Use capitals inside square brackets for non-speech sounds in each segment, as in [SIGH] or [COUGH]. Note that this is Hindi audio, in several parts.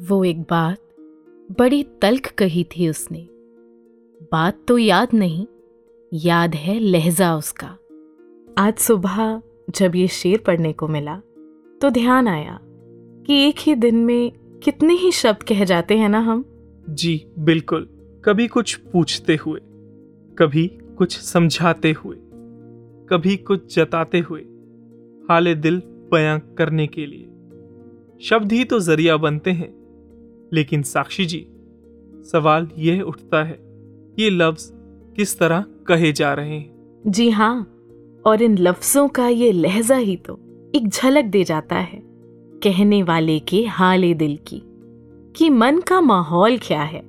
वो एक बात बड़ी तल्ख कही थी उसने। बात तो याद नहीं, याद है लहजा उसका। आज सुबह जब ये शेर पढ़ने को मिला तो ध्यान आया कि एक ही दिन में कितने ही शब्द कह जाते हैं ना हम। जी, बिल्कुल। कभी कुछ पूछते हुए, कभी कुछ समझाते हुए, कभी कुछ जताते हुए, हाले दिल बयां करने के लिए। शब्द ही तो ज़रिया बनते हैं। लेकिन साक्षी जी सवाल यह उठता है ये लफ्ज किस तरह कहे जा रहे हैं? जी हाँ और इन लफ्जों का ये लहजा ही तो एक झलक दे जाता है कहने वाले के हाले दिल की कि मन का माहौल क्या है?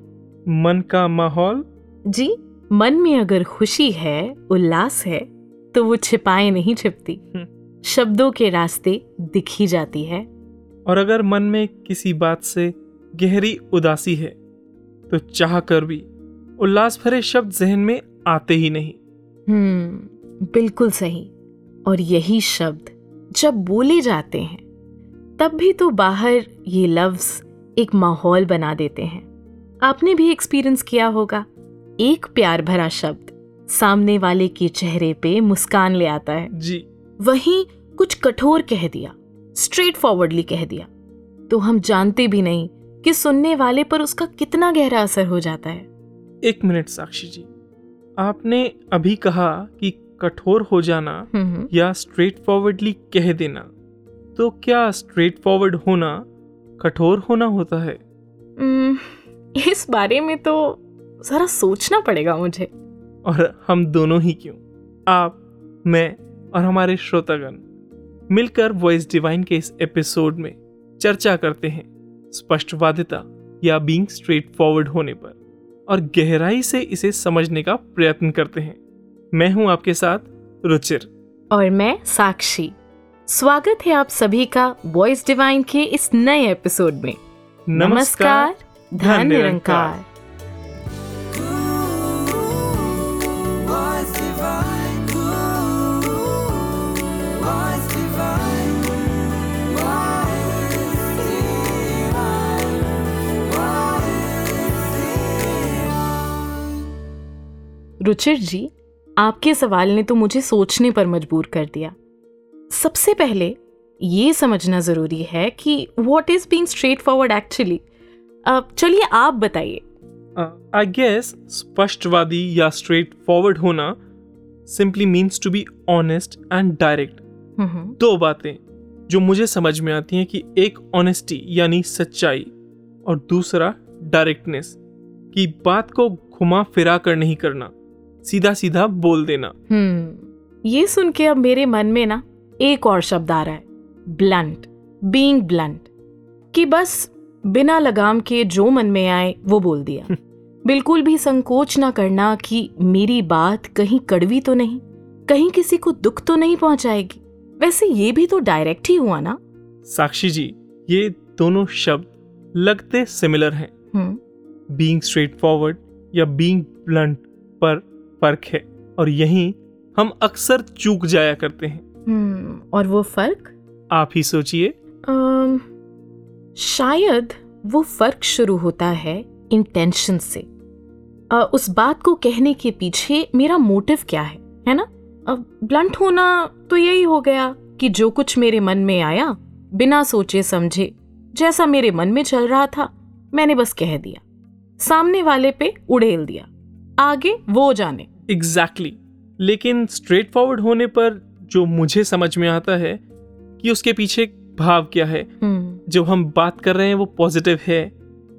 मन का माहौल? जी मन में अगर खुशी है उल्लास है तो वो छिपाए नहीं छिपती। हम्म। शब्दों के रास्ते दिखी जाती है। और अगर मन में किसी बात से गहरी उदासी है तो चाह कर भी उल्लास भरे शब्द जहन में आते ही नहीं। हम्म बिल्कुल सही। और यही शब्द जब बोले जाते हैं तब भी तो बाहर ये लफ्ज एक माहौल बना देते हैं। आपने भी एक्सपीरियंस किया होगा। एक प्यार भरा शब्द सामने वाले के चेहरे पे मुस्कान ले आता है। जी। वहीं कुछ कठोर कह दिया स्ट्रेट फॉरवर्डली कह दिया। तो हम जानते भी नहीं कि सुनने वाले पर उसका कितना गहरा असर हो जाता है। एक मिनट साक्षी जी। आपने अभी कहा कि कठोर हो जाना हम्म या स्ट्रेट फॉरवर्डली कह देना तो क्या स्ट्रेट फॉरवर्ड होना कठोर होना होता है? हम्म, इस बारे में तो जरा सोचना पड़ेगा मुझे। और हम दोनों ही क्यों? आप मैं और हमारे श्रोतागण मिलकर वॉइस डिवाइन के इस एपिसोड में चर्चा करते हैं। स्पष्टवादिता या बींग स्ट्रेट फॉरवर्ड होने पर और गहराई से इसे समझने का प्रयत्न करते हैं। मैं हूँ आपके साथ रुचिर। और मैं साक्षी। स्वागत है आप सभी का वॉइस डिवाइन के इस नए एपिसोड में। नमस्कार धन निरंकार रुचिर जी आपके सवाल ने तो मुझे सोचने पर मजबूर कर दिया। सबसे पहले ये समझना ज़रूरी है कि what is being straightforward actually चलिए आप बताइए। आई गेस स्पष्टवादी या स्ट्रेट फॉरवर्ड होना simply means to be honest and direct दो बातें जो मुझे समझ में आती हैं कि एक ऑनेस्टी यानी सच्चाई और दूसरा डायरेक्टनेस कि बात को घुमा फिरा कर नहीं करना। सीधा सीधा बोल देना। हम्म ये सुन के अब मेरे मन में ना एक और शब्द आ रहा है ब्लंट बीइंग ब्लंट कि बस बिना लगाम के जो मन में आए वो बोल दिया। [LAUGHS] बिल्कुल भी संकोच ना करना कि मेरी बात कहीं कड़वी तो नहीं कहीं किसी को दुख तो नहीं पहुंचाएगी। वैसे ये भी तो डायरेक्ट ही हुआ ना। साक्षी जी ये दोनों शब्द लगते सिमिलर हैं। बीइंग स्ट्रेट फॉरवर्ड या बीइंग ब्लंट पर फ़र्क है और यहीं हम अक्सर चूक जाया करते हैं। हम्म और वो फ़र्क? आप ही सोचिए। शायद वो फ़र्क शुरू होता है इंटेंशन से। अ, उस बात को कहने के पीछे मेरा मोटिव क्या है है ना? अब ब्लंट होना तो यही हो गया कि जो कुछ मेरे मन में आया बिना सोचे समझे जैसा मेरे मन में चल रहा था मैंने बस कह दिया। सामने वाले पे उड़ेल दिया। आगे वो जाने। Exactly exactly. लेकिन स्ट्रेट फॉरवर्ड होने पर जो मुझे समझ में आता है कि उसके पीछे भाव क्या है। हम्म। जो हम बात कर रहे हैं वो पॉजिटिव है।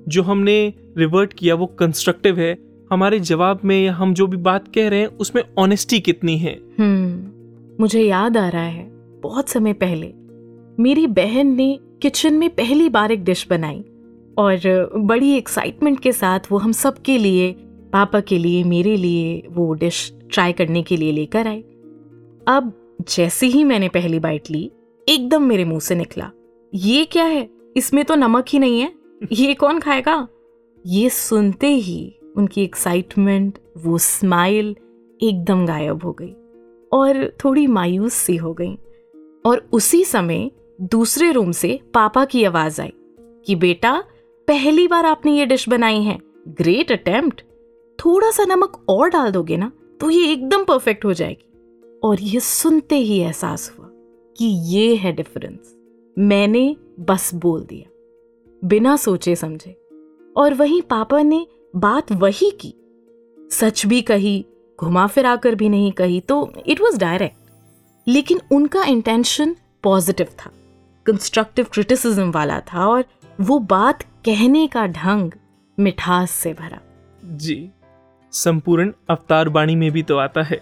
जो हमने रिवर्ट किया वो कंस्ट्रक्टिव है। हमारे जवाब में या हम जो भी बात कह रहे हैं उसमें ऑनेस्टी कितनी है। हम्म। मुझे याद आ रहा है बहुत समय पहले मेरी बहन ने किचन में पहली बार एक डिश बनाई और बड़ी एक्साइटमेंट के साथ वो हम सबके लिए पापा के लिए, मेरे लिए वो डिश ट्राई करने के लिए लेकर आई अब जैसे ही मैंने पहली बाइट ली, एकदम मेरे मुँह से निकला। ये क्या है? इसमें तो नमक ही नहीं है। ये कौन खाएगा? ये सुनते ही उनकी एक्साइटमेंट वो स्माइल एकदम गायब हो गई और थोड़ी मायूस सी हो गई। और उसी समय दूसरे रूम से पापा की आवाज़ आई कि, बेटा, पहली बार आपने ये डिश बनाई है। ग्रेट अटेम्प्ट थोड़ा सा नमक और डाल दोगे ना तो ये एकदम परफेक्ट हो जाएगी। और ये सुनते ही एहसास हुआ कि ये है डिफरेंस मैंने बस बोल दिया, बिना सोचे समझे। और वहीं पापा ने बात वही की। सच भी कही, घुमा फिरा कर भी नहीं कही तो इट वॉज़ डायरेक्ट लेकिन उनका इंटेंशन पॉजिटिव था कंस्ट्रक्टिव क्रिटिसिज्म वाला था और वो बात कहने का ढंग मिठास से भरा। जी। संपूर्ण अवतार बाणी में भी तो आता है।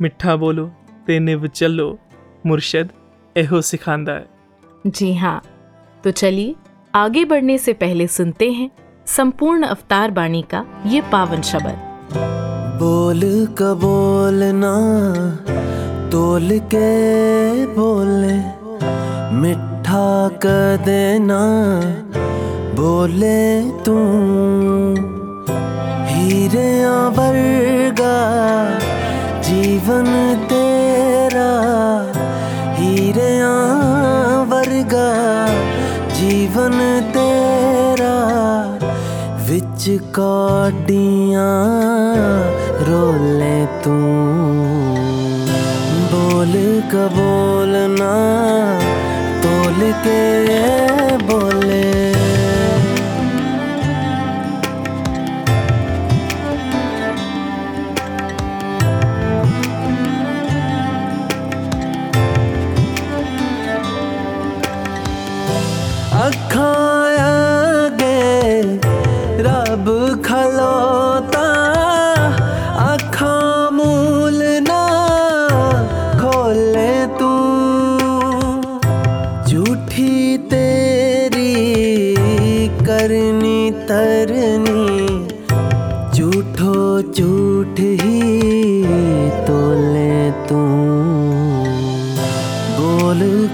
मिठा बोलो ते निव चलो मुर्शद एहो सिखांदा है। जी हाँ तो चलिए आगे बढ़ने से पहले सुनते हैं संपूर्ण अवतार बाणी का ये पावन शब्द। बोल का बोलना तोल के बोले मिठा क देना बोले तू हीरे वर्गा जीवन तेरा हीरे वर्गा जीवन तेरा विच कौडियाँ रोले तू बोल का बोलना तोल के बोले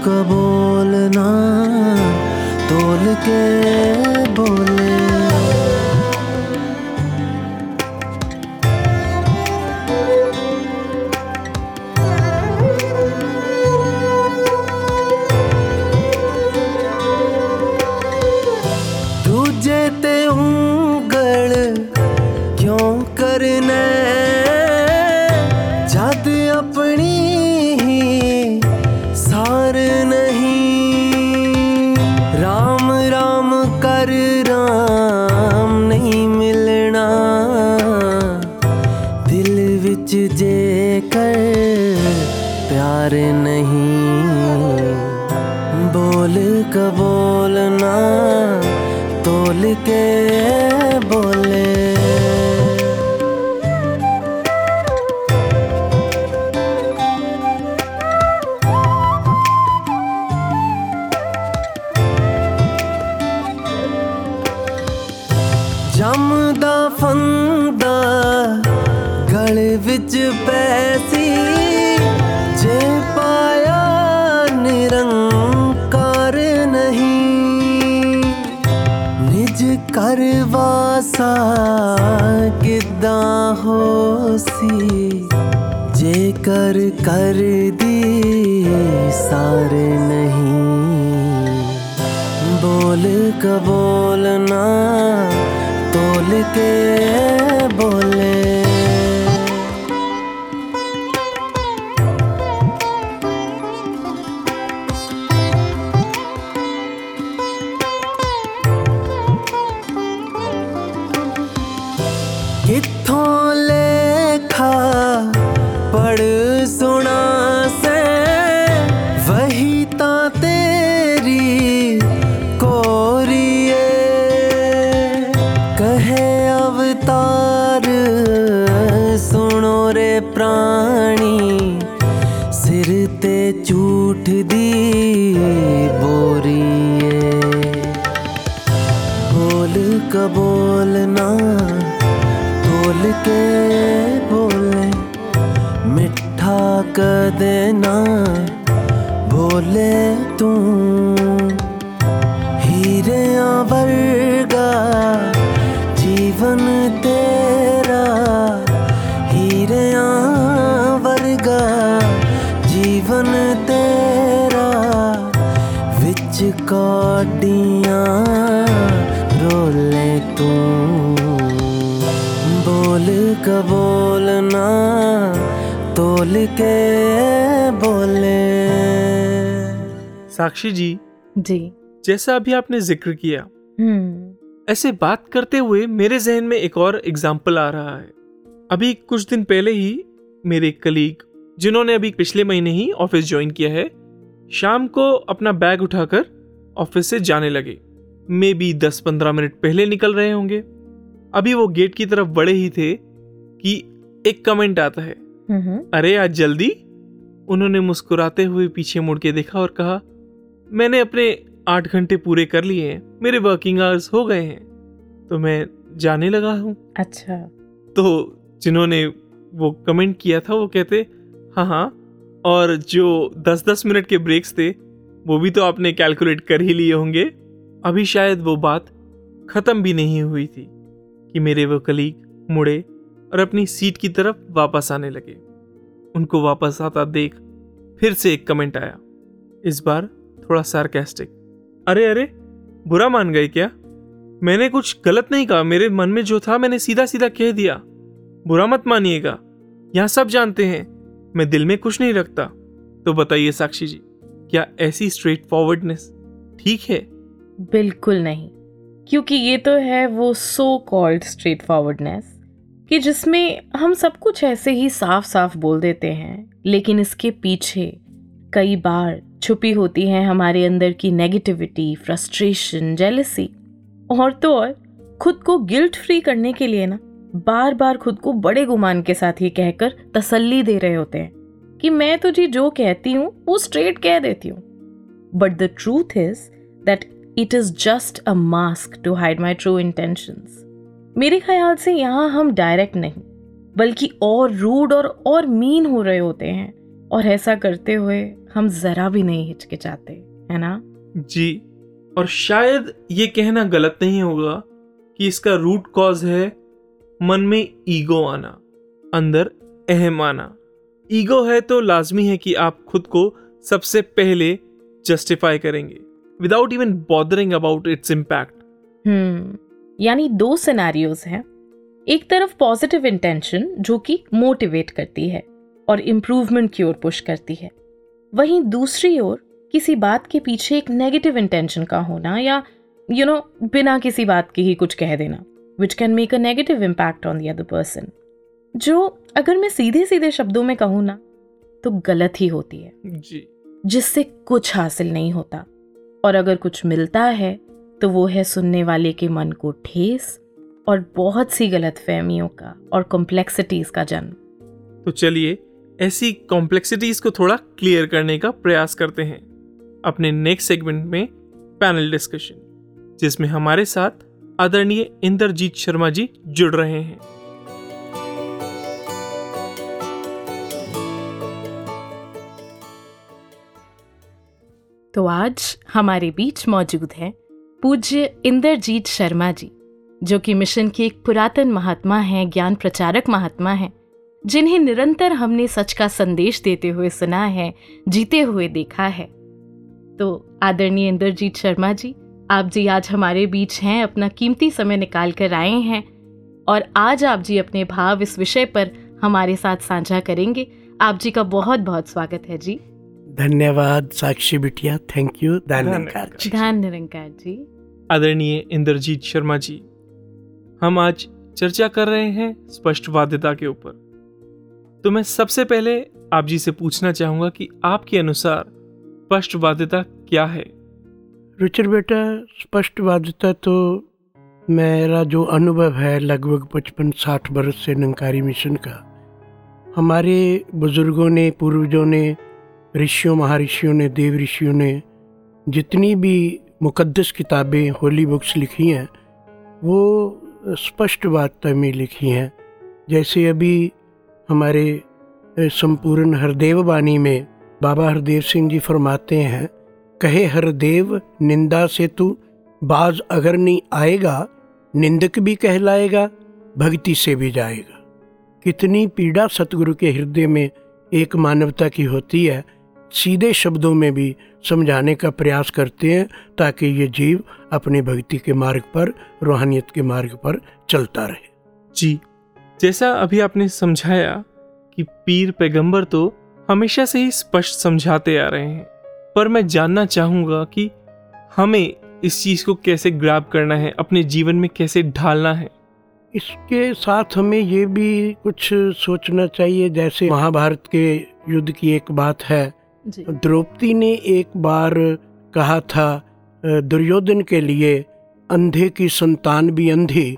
का बोलना तोल के बोले। ਵਾਸਾ ਕਿੱਦਾਂ ਹੋਸੀ ਜੇ ਕਰ ਕਰਦੀ ਸਾਰੇ ਨਹੀਂ बोल का बोलना तोल के बोले きっと तोल के बोले। साक्षी जी जी। जैसा अभी आपने ज़िक्र किया हम्म। ऐसे बात करते हुए मेरे जहन में एक और एग्ज़ाम्पल आ रहा है। अभी कुछ दिन पहले ही मेरे कलीग जिन्होंने अभी पिछले महीने ही ऑफ़िस ज्वाइन किया है शाम को अपना बैग उठाकर ऑफ़िस से जाने लगे। मे बी दस पंद्रह मिनट पहले निकल रहे होंगे। अभी वो गेट की तरफ़ बड़े ही थे कि एक कमेंट आता है। अरे आज जल्दी? उन्होंने मुस्कुराते हुए पीछे मुड़ के देखा और कहा मैंने अपने आठ घंटे पूरे कर लिए हैं मेरे वर्किंग आवर्स हो गए हैं तो मैं जाने लगा हूँ। अच्छा। तो जिन्होंने वो कमेंट किया था वो कहते हाँ हाँ और जो दस दस मिनट के ब्रेक्स थे वो भी तो आपने कैलकुलेट कर ही लिए होंगे। अभी शायद वो बात ख़त्म भी नहीं हुई थी कि मेरे वो कलीग मुड़े और अपनी सीट की तरफ़ वापस आने लगे। उनको वापस आता देख फिर से एक कमेंट आया। इस बार थोड़ा सार्केस्टिक अरे अरे, बुरा मान गए क्या? मैंने कुछ गलत नहीं कहा। मेरे मन में जो था, मैंने सीधा सीधा कह दिया। बुरा मत मानिएगा। यहाँ सब जानते हैं। मैं दिल में कुछ नहीं रखता। तो बताइए साक्षी जी, क्या ऐसी स्ट्रेट फॉरवर्डनेस ठीक है? बिल्कुल नहीं। क्योंकि ये तो है वो सो कॉल्ड स्ट्रेट फॉरवर्डनेस कि जिसमें हम सब कुछ ऐसे ही साफ़ साफ़ बोल देते हैं, लेकिन इसके पीछे कई बार छुपी होती है हमारे अंदर की नेगेटिविटी फ्रस्ट्रेशन जेलसी और तो और, खुद को गिल्ट फ्री करने के लिए ना बार बार खुद को बड़े गुमान के साथ ये कहकर तसल्ली दे रहे होते हैं कि मैं तो जी जो कहती हूँ, वो स्ट्रेट कह देती हूँ। But the truth is that it is just a mask to hide my true intentions मेरे ख्याल से यहाँ हम डायरेक्ट नहीं बल्कि और रूड और और मीन हो रहे होते हैं। और ऐसा करते हुए हम जरा भी नहीं हिचकिचाते है ना? जी और शायद ये कहना गलत नहीं होगा कि इसका रूट कॉज है मन में ईगो आना अंदर अहम आना। ईगो है तो लाजमी है कि आप खुद को सबसे पहले जस्टिफाई करेंगे without even bothering about its impact hmm. यानी दो सिनेरियोज हैं। एक तरफ़ पॉजिटिव इंटेंशन जो कि मोटिवेट करती है और इम्प्रूवमेंट की ओर पुश करती है। वहीं दूसरी ओर किसी बात के पीछे एक नेगेटिव इंटेंशन का होना या यू you नो know, बिना किसी बात के ही कुछ कह देना which can make a negative impact on the other person जो अगर मैं सीधे सीधे शब्दों में कहूँ ना तो गलत ही होती है। जी। जिससे कुछ हासिल नहीं होता। और अगर कुछ मिलता है तो वो है सुनने वाले के मन को ठेस और बहुत सी गलत फहमियों का और कॉम्प्लेक्सिटीज का जन्म। तो चलिए ऐसी कॉम्प्लेक्सिटीज को थोड़ा क्लियर करने का प्रयास करते हैं अपने नेक्स्ट सेगमेंट में पैनल डिस्कशन जिसमें हमारे साथ आदरणीय इंद्रजीत शर्मा जी जुड़ रहे हैं। तो आज हमारे बीच मौजूद हैं पूज्य इंद्रजीत शर्मा जी, जो कि मिशन के एक पुरातन महात्मा हैं, ज्ञान प्रचारक महात्मा हैं, जिन्हें निरंतर हमने सच का संदेश देते हुए सुना है, जीते हुए देखा है। तो आदरणीय इंद्रजीत शर्मा जी, आप जी आज हमारे बीच हैं, अपना कीमती समय निकाल कर आए हैं, और आज आप जी अपने भाव इस विषय पर हमारे साथ साझा करेंगे। आप जी का बहुत बहुत स्वागत है जी। धन्यवाद साक्षी बिटिया थैंक यू धन्यवाद। धन्यवाद जी। ध्यान निरंकार जी आदरणीय इंद्रजीत शर्मा जी हम आज चर्चा कर रहे हैं स्पष्टवादिता के ऊपर तो मैं सबसे पहले आप जी से पूछना चाहूँगा कि आपके अनुसार स्पष्टवादिता क्या है रुचिर बेटा स्पष्टवादिता तो मेरा जो अनुभव है लगभग पचपन साठ बरस से निरंकारी मिशन का हमारे बुज़ुर्गों ने पूर्वजों ने ऋषियों, महर्षियों ने, देव ऋषियों ने जितनी भी मुकद्दस किताबें, होली बुक्स लिखी हैं, वो स्पष्ट वार्ता में लिखी हैं। जैसे अभी हमारे संपूर्ण हरदेव वाणी में बाबा हरदेव सिंह जी फरमाते हैं, कहे हरदेव, निंदा से तू बाज अगर नहीं आएगा, निंदक भी कहलाएगा, भक्ति से भी जाएगा। कितनी पीड़ा सतगुरु के हृदय में एक मानवता की होती है सीधे शब्दों में भी समझाने का प्रयास करते हैं ताकि ये जीव अपनी भक्ति के मार्ग पर रूहानियत के मार्ग पर चलता रहे। जी जैसा अभी आपने समझाया कि पीर पैगंबर तो हमेशा से ही स्पष्ट समझाते आ रहे हैं पर मैं जानना चाहूँगा कि हमें इस चीज़ को कैसे ग्रैब करना है अपने जीवन में कैसे ढालना है? इसके साथ हमें ये भी कुछ सोचना चाहिए जैसे महाभारत के युद्ध की एक बात है द्रौपदी ने एक बार कहा था दुर्योधन के लिए अंधे की संतान भी अंधी।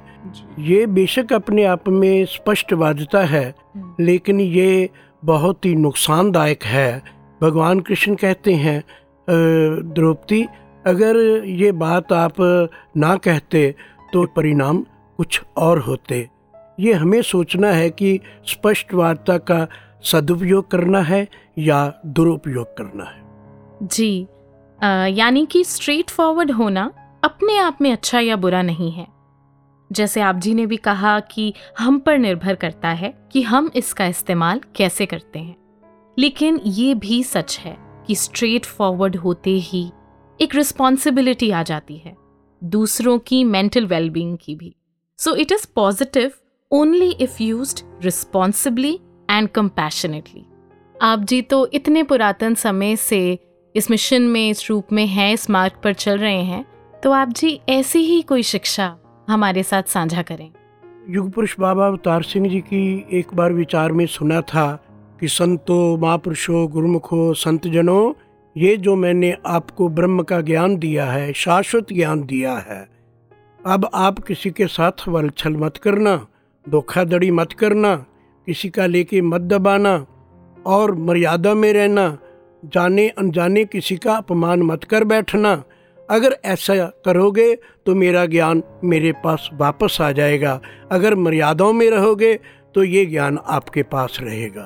ये बेशक अपने आप में स्पष्टवादिता है लेकिन ये बहुत ही नुकसानदायक है। भगवान कृष्ण कहते हैं द्रौपदी अगर ये बात आप ना कहते तो परिणाम कुछ और होते। ये हमें सोचना है कि स्पष्टवादिता का सदुपयोग करना है या दुरुपयोग करना है? जी यानी कि स्ट्रेट फॉरवर्ड होना अपने आप में अच्छा या बुरा नहीं है। जैसे आप जी ने भी कहा कि हम पर निर्भर करता है कि हम इसका इस्तेमाल कैसे करते हैं। लेकिन ये भी सच है कि स्ट्रेट फॉरवर्ड होते ही एक रिस्पॉन्सिबिलिटी आ जाती है, दूसरों की मेंटल वेलबींग की भी। So it is positive only if use responsibly and compassionately आप जी तो इतने पुरातन समय से इस मिशन में, इस रूप में हैं, इस मार्ग पर चल रहे हैं तो आप जी ऐसी ही कोई शिक्षा हमारे साथ साझा करें। युग पुरुष बाबा अवतार सिंह जी की एक बार विचार में सुना था कि संतो, महापुरुषो, गुरुमुखो संत जनों ये जो मैंने आपको ब्रह्म का ज्ञान दिया है, शाश्वत ज्ञान दिया है, अब आप किसी के साथ वलछल मत करना, धोखाधड़ी मत करना किसी का लेके मत दबाना और मर्यादा में रहना, जाने अनजाने किसी का अपमान मत कर बैठना। अगर ऐसा करोगे तो मेरा ज्ञान मेरे पास वापस आ जाएगा। अगर मर्यादाओं में रहोगे तो ये ज्ञान आपके पास रहेगा।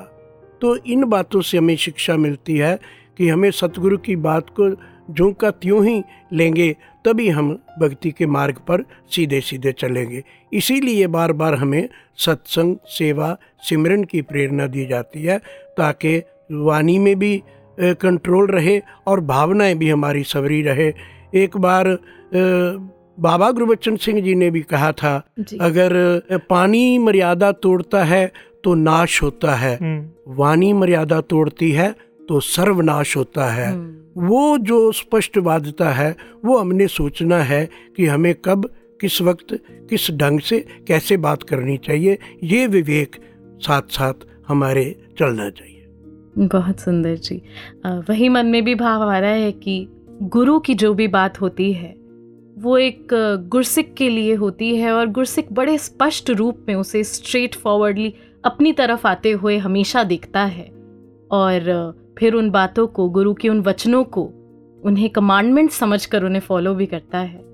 तो इन बातों से हमें शिक्षा मिलती है कि हमें सतगुरु की बात को ज्यों का त्यों ही लेंगे तभी हम भक्ति के मार्ग पर सीधे सीधे चलेंगे। इसीलिए बार बार हमें सत्संग सेवा सिमरन की प्रेरणा दी जाती है ताकि वाणी में भी कंट्रोल रहे और भावनाएँ भी हमारी सवरी रहे। एक बार बाबा गुरुबच्चन सिंह जी ने भी कहा था अगर पानी मर्यादा तोड़ता है तो नाश होता है। हम्म, वाणी मर्यादा तोड़ती है तो सर्वनाश होता है। हम्म, वो जो स्पष्टवादिता है, वो हमने सोचना है कि हमें कब, किस वक्त, किस ढंग से, कैसे बात करनी चाहिए। ये विवेक साथ साथ हमारे चलना चाहिए। बहुत सुंदर जी। वही मन में भी भाव आ रहा है कि गुरु की जो भी बात होती है, वो एक गुरसिक के लिए होती है और गुरसिक बड़े स्पष्ट रूप में उसे स्ट्रेट फॉरवर्डली अपनी तरफ़ आते हुए हमेशा दिखता है। और फिर उन बातों को गुरु के उन वचनों को उन्हें कमांडमेंट समझकर उन्हें फॉलो भी करता है।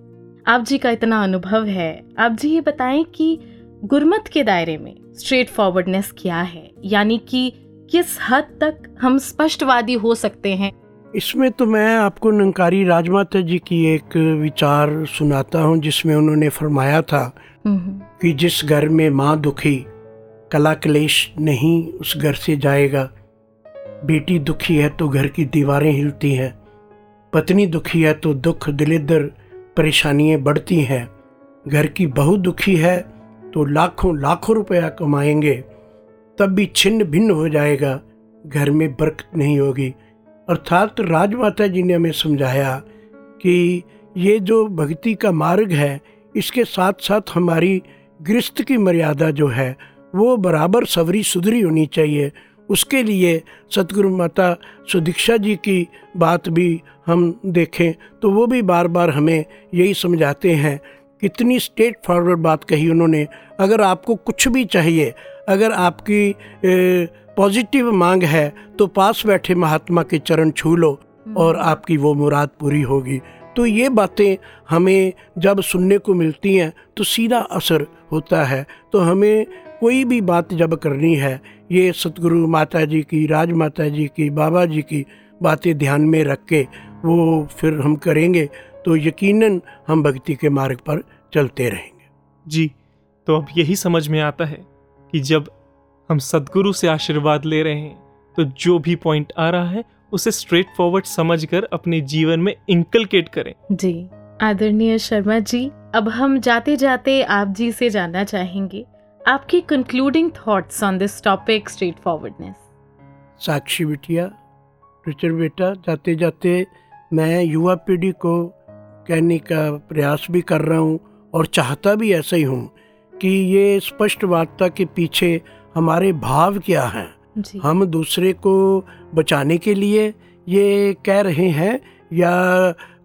आप जी का इतना अनुभव है। आप जी ये बताएँ कि गुरमत के दायरे में स्ट्रेट फॉरवर्डनेस क्या है? यानी कि किस हद तक हम स्पष्टवादी हो सकते हैं? इसमें तो मैं आपको नंकारी राजमाता जी की एक विचार सुनाता हूँ जिसमें उन्होंने फरमाया था कि जिस घर में माँ दुखी कला क्लेश नहीं उस घर से जाएगा। बेटी दुखी है तो घर की दीवारें हिलती हैं। पत्नी दुखी है तो दुख दिलिदर परेशानियाँ बढ़ती हैं। घर की बहू दुखी है तो लाखों लाखों रुपया कमाएँगे। तब भी छिन्न भिन्न हो जाएगा। घर में बरकत नहीं होगी। अर्थात राजमाता जी ने हमें समझाया कि ये जो भक्ति का मार्ग है, इसके साथ साथ हमारी गृहस्थ की मर्यादा जो है, वो बराबर सवरी सुधरी होनी चाहिए। उसके लिए सतगुरु माता सुदीक्षा जी की बात भी हम देखें तो वो भी बार बार हमें यही समझाते हैं। कितनी स्टेट फॉरवर्ड बात कही उन्होंने। अगर आपको कुछ भी चाहिए अगर आपकी पॉजिटिव मांग है तो पास बैठे महात्मा के चरण छू लो और आपकी वो मुराद पूरी होगी। तो ये बातें हमें जब सुनने को मिलती हैं तो सीधा असर होता है। तो हमें कोई भी बात जब करनी है ये सतगुरु माता जी की राज माता जी की बाबा जी की बातें ध्यान में रख के वो फिर हम करेंगे तो यकीनन हम भक्ति के मार्ग पर चलते रहेंगे। जी तो अब यही समझ में आता है कि जब हम सदगुरु से आशीर्वाद ले रहे हैं तो जो भी पॉइंट आ रहा है उसे स्ट्रेट फॉरवर्ड समझ कर अपने जीवन में इंकलकेट करें। जी आदरणीय शर्मा जी अब हम जाते जाते आप जी से जानना चाहेंगे। आपकी concluding thoughts on this topic straightforwardness Sakshi बिटिया रिचर बेटा जाते जाते मैं युवा पीढ़ी को कहने का प्रयास भी कर रहा हूँ और चाहता भी ऐसा ही हूँ कि ये स्पष्ट वार्ता के पीछे हमारे भाव क्या हैं। हम दूसरे को बचाने के लिए ये कह रहे हैं या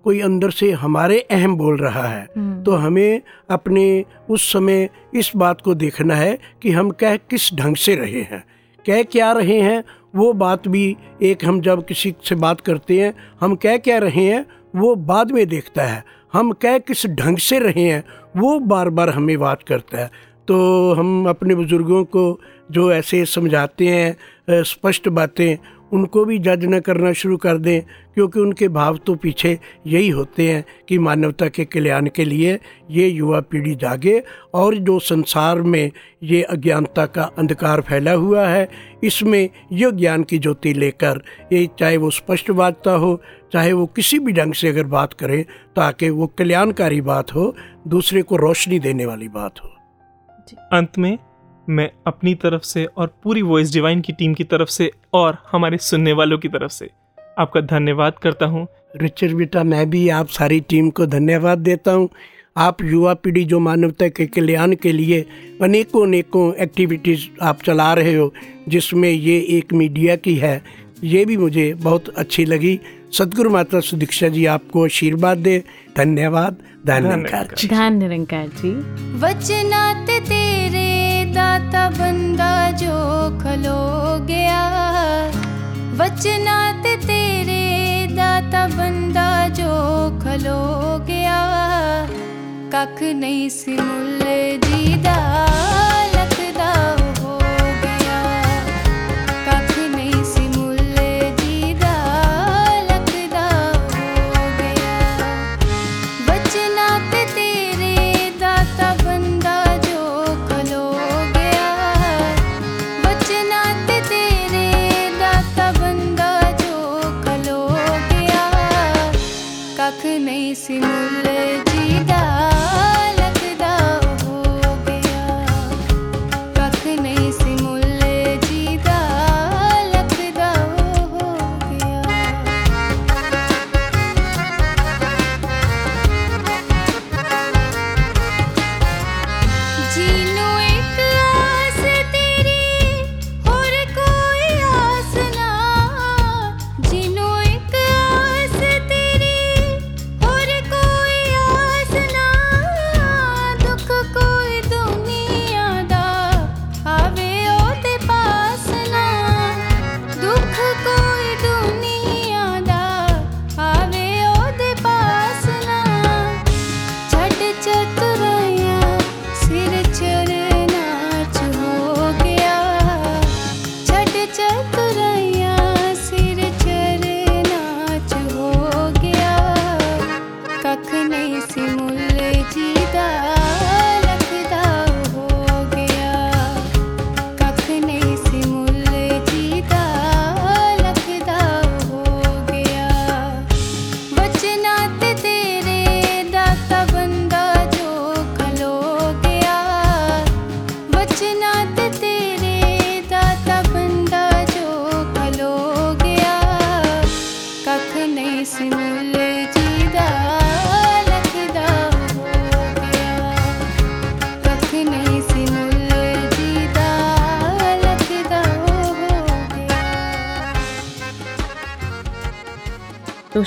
कोई अंदर से हमारे अहम बोल रहा है। हम्म, तो हमें अपने उस समय इस बात को देखना है कि हम कह किस ढंग से रहे हैं। कह क्या रहे हैं वो बात भी एक हम जब किसी से बात करते हैं हम कह क्या रहे हैं वो बाद में देखता है। हम कह किस ढंग से रहे हैं वो बार बार हमें बात करता है। तो हम अपने बुज़ुर्गों को जो ऐसे समझाते हैं स्पष्ट बातें उनको भी जज न करना शुरू कर दें, क्योंकि उनके भाव तो पीछे यही होते हैं कि मानवता के कल्याण के लिए ये युवा पीढ़ी जागे और जो संसार में ये अज्ञानता का अंधकार फैला हुआ है, इसमें ये ज्ञान की ज्योति लेकर, ये चाहे वो स्पष्ट वार्ता हो, चाहे वो किसी भी ढंग से अगर बात करें, ताकि वो कल्याणकारी बात हो, दूसरे को रोशनी देने वाली बात हो। अंत में मैं अपनी तरफ़ से और पूरी वॉइस डिवाइन की टीम की तरफ़ से और हमारे सुनने वालों की तरफ़ से आपका धन्यवाद करता हूँ। रिचर बेटा मैं भी आप सारी टीम को धन्यवाद देता हूँ। आप युवा पीढ़ी जो मानवता के कल्याण के लिए अनेकों अनेकों एक्टिविटीज़ आप चला रहे हो जिसमें ये एक मीडिया की है ये भी मुझे बहुत अच्छी लगी। सदगुरु माता सुदीक्षा जी आपको आशीर्वाद दे। धन्यवाद धन्यवाद। जी धन निरंकार जी। वचनात तेरे ਦਾਤਾ ਬੰਦਾ ਜੋ ਖਲੋ ਗਿਆ। ਵਚਨਾਂ ਤੇ ਤੇਰੇ ਦਾਤਾ ਬੰਦਾ ਜੋ ਖਲੋ ਗਿਆ। ਕੱਖ ਨਹੀਂ ਸਿਮੁੱਲ ਜੀਦਾ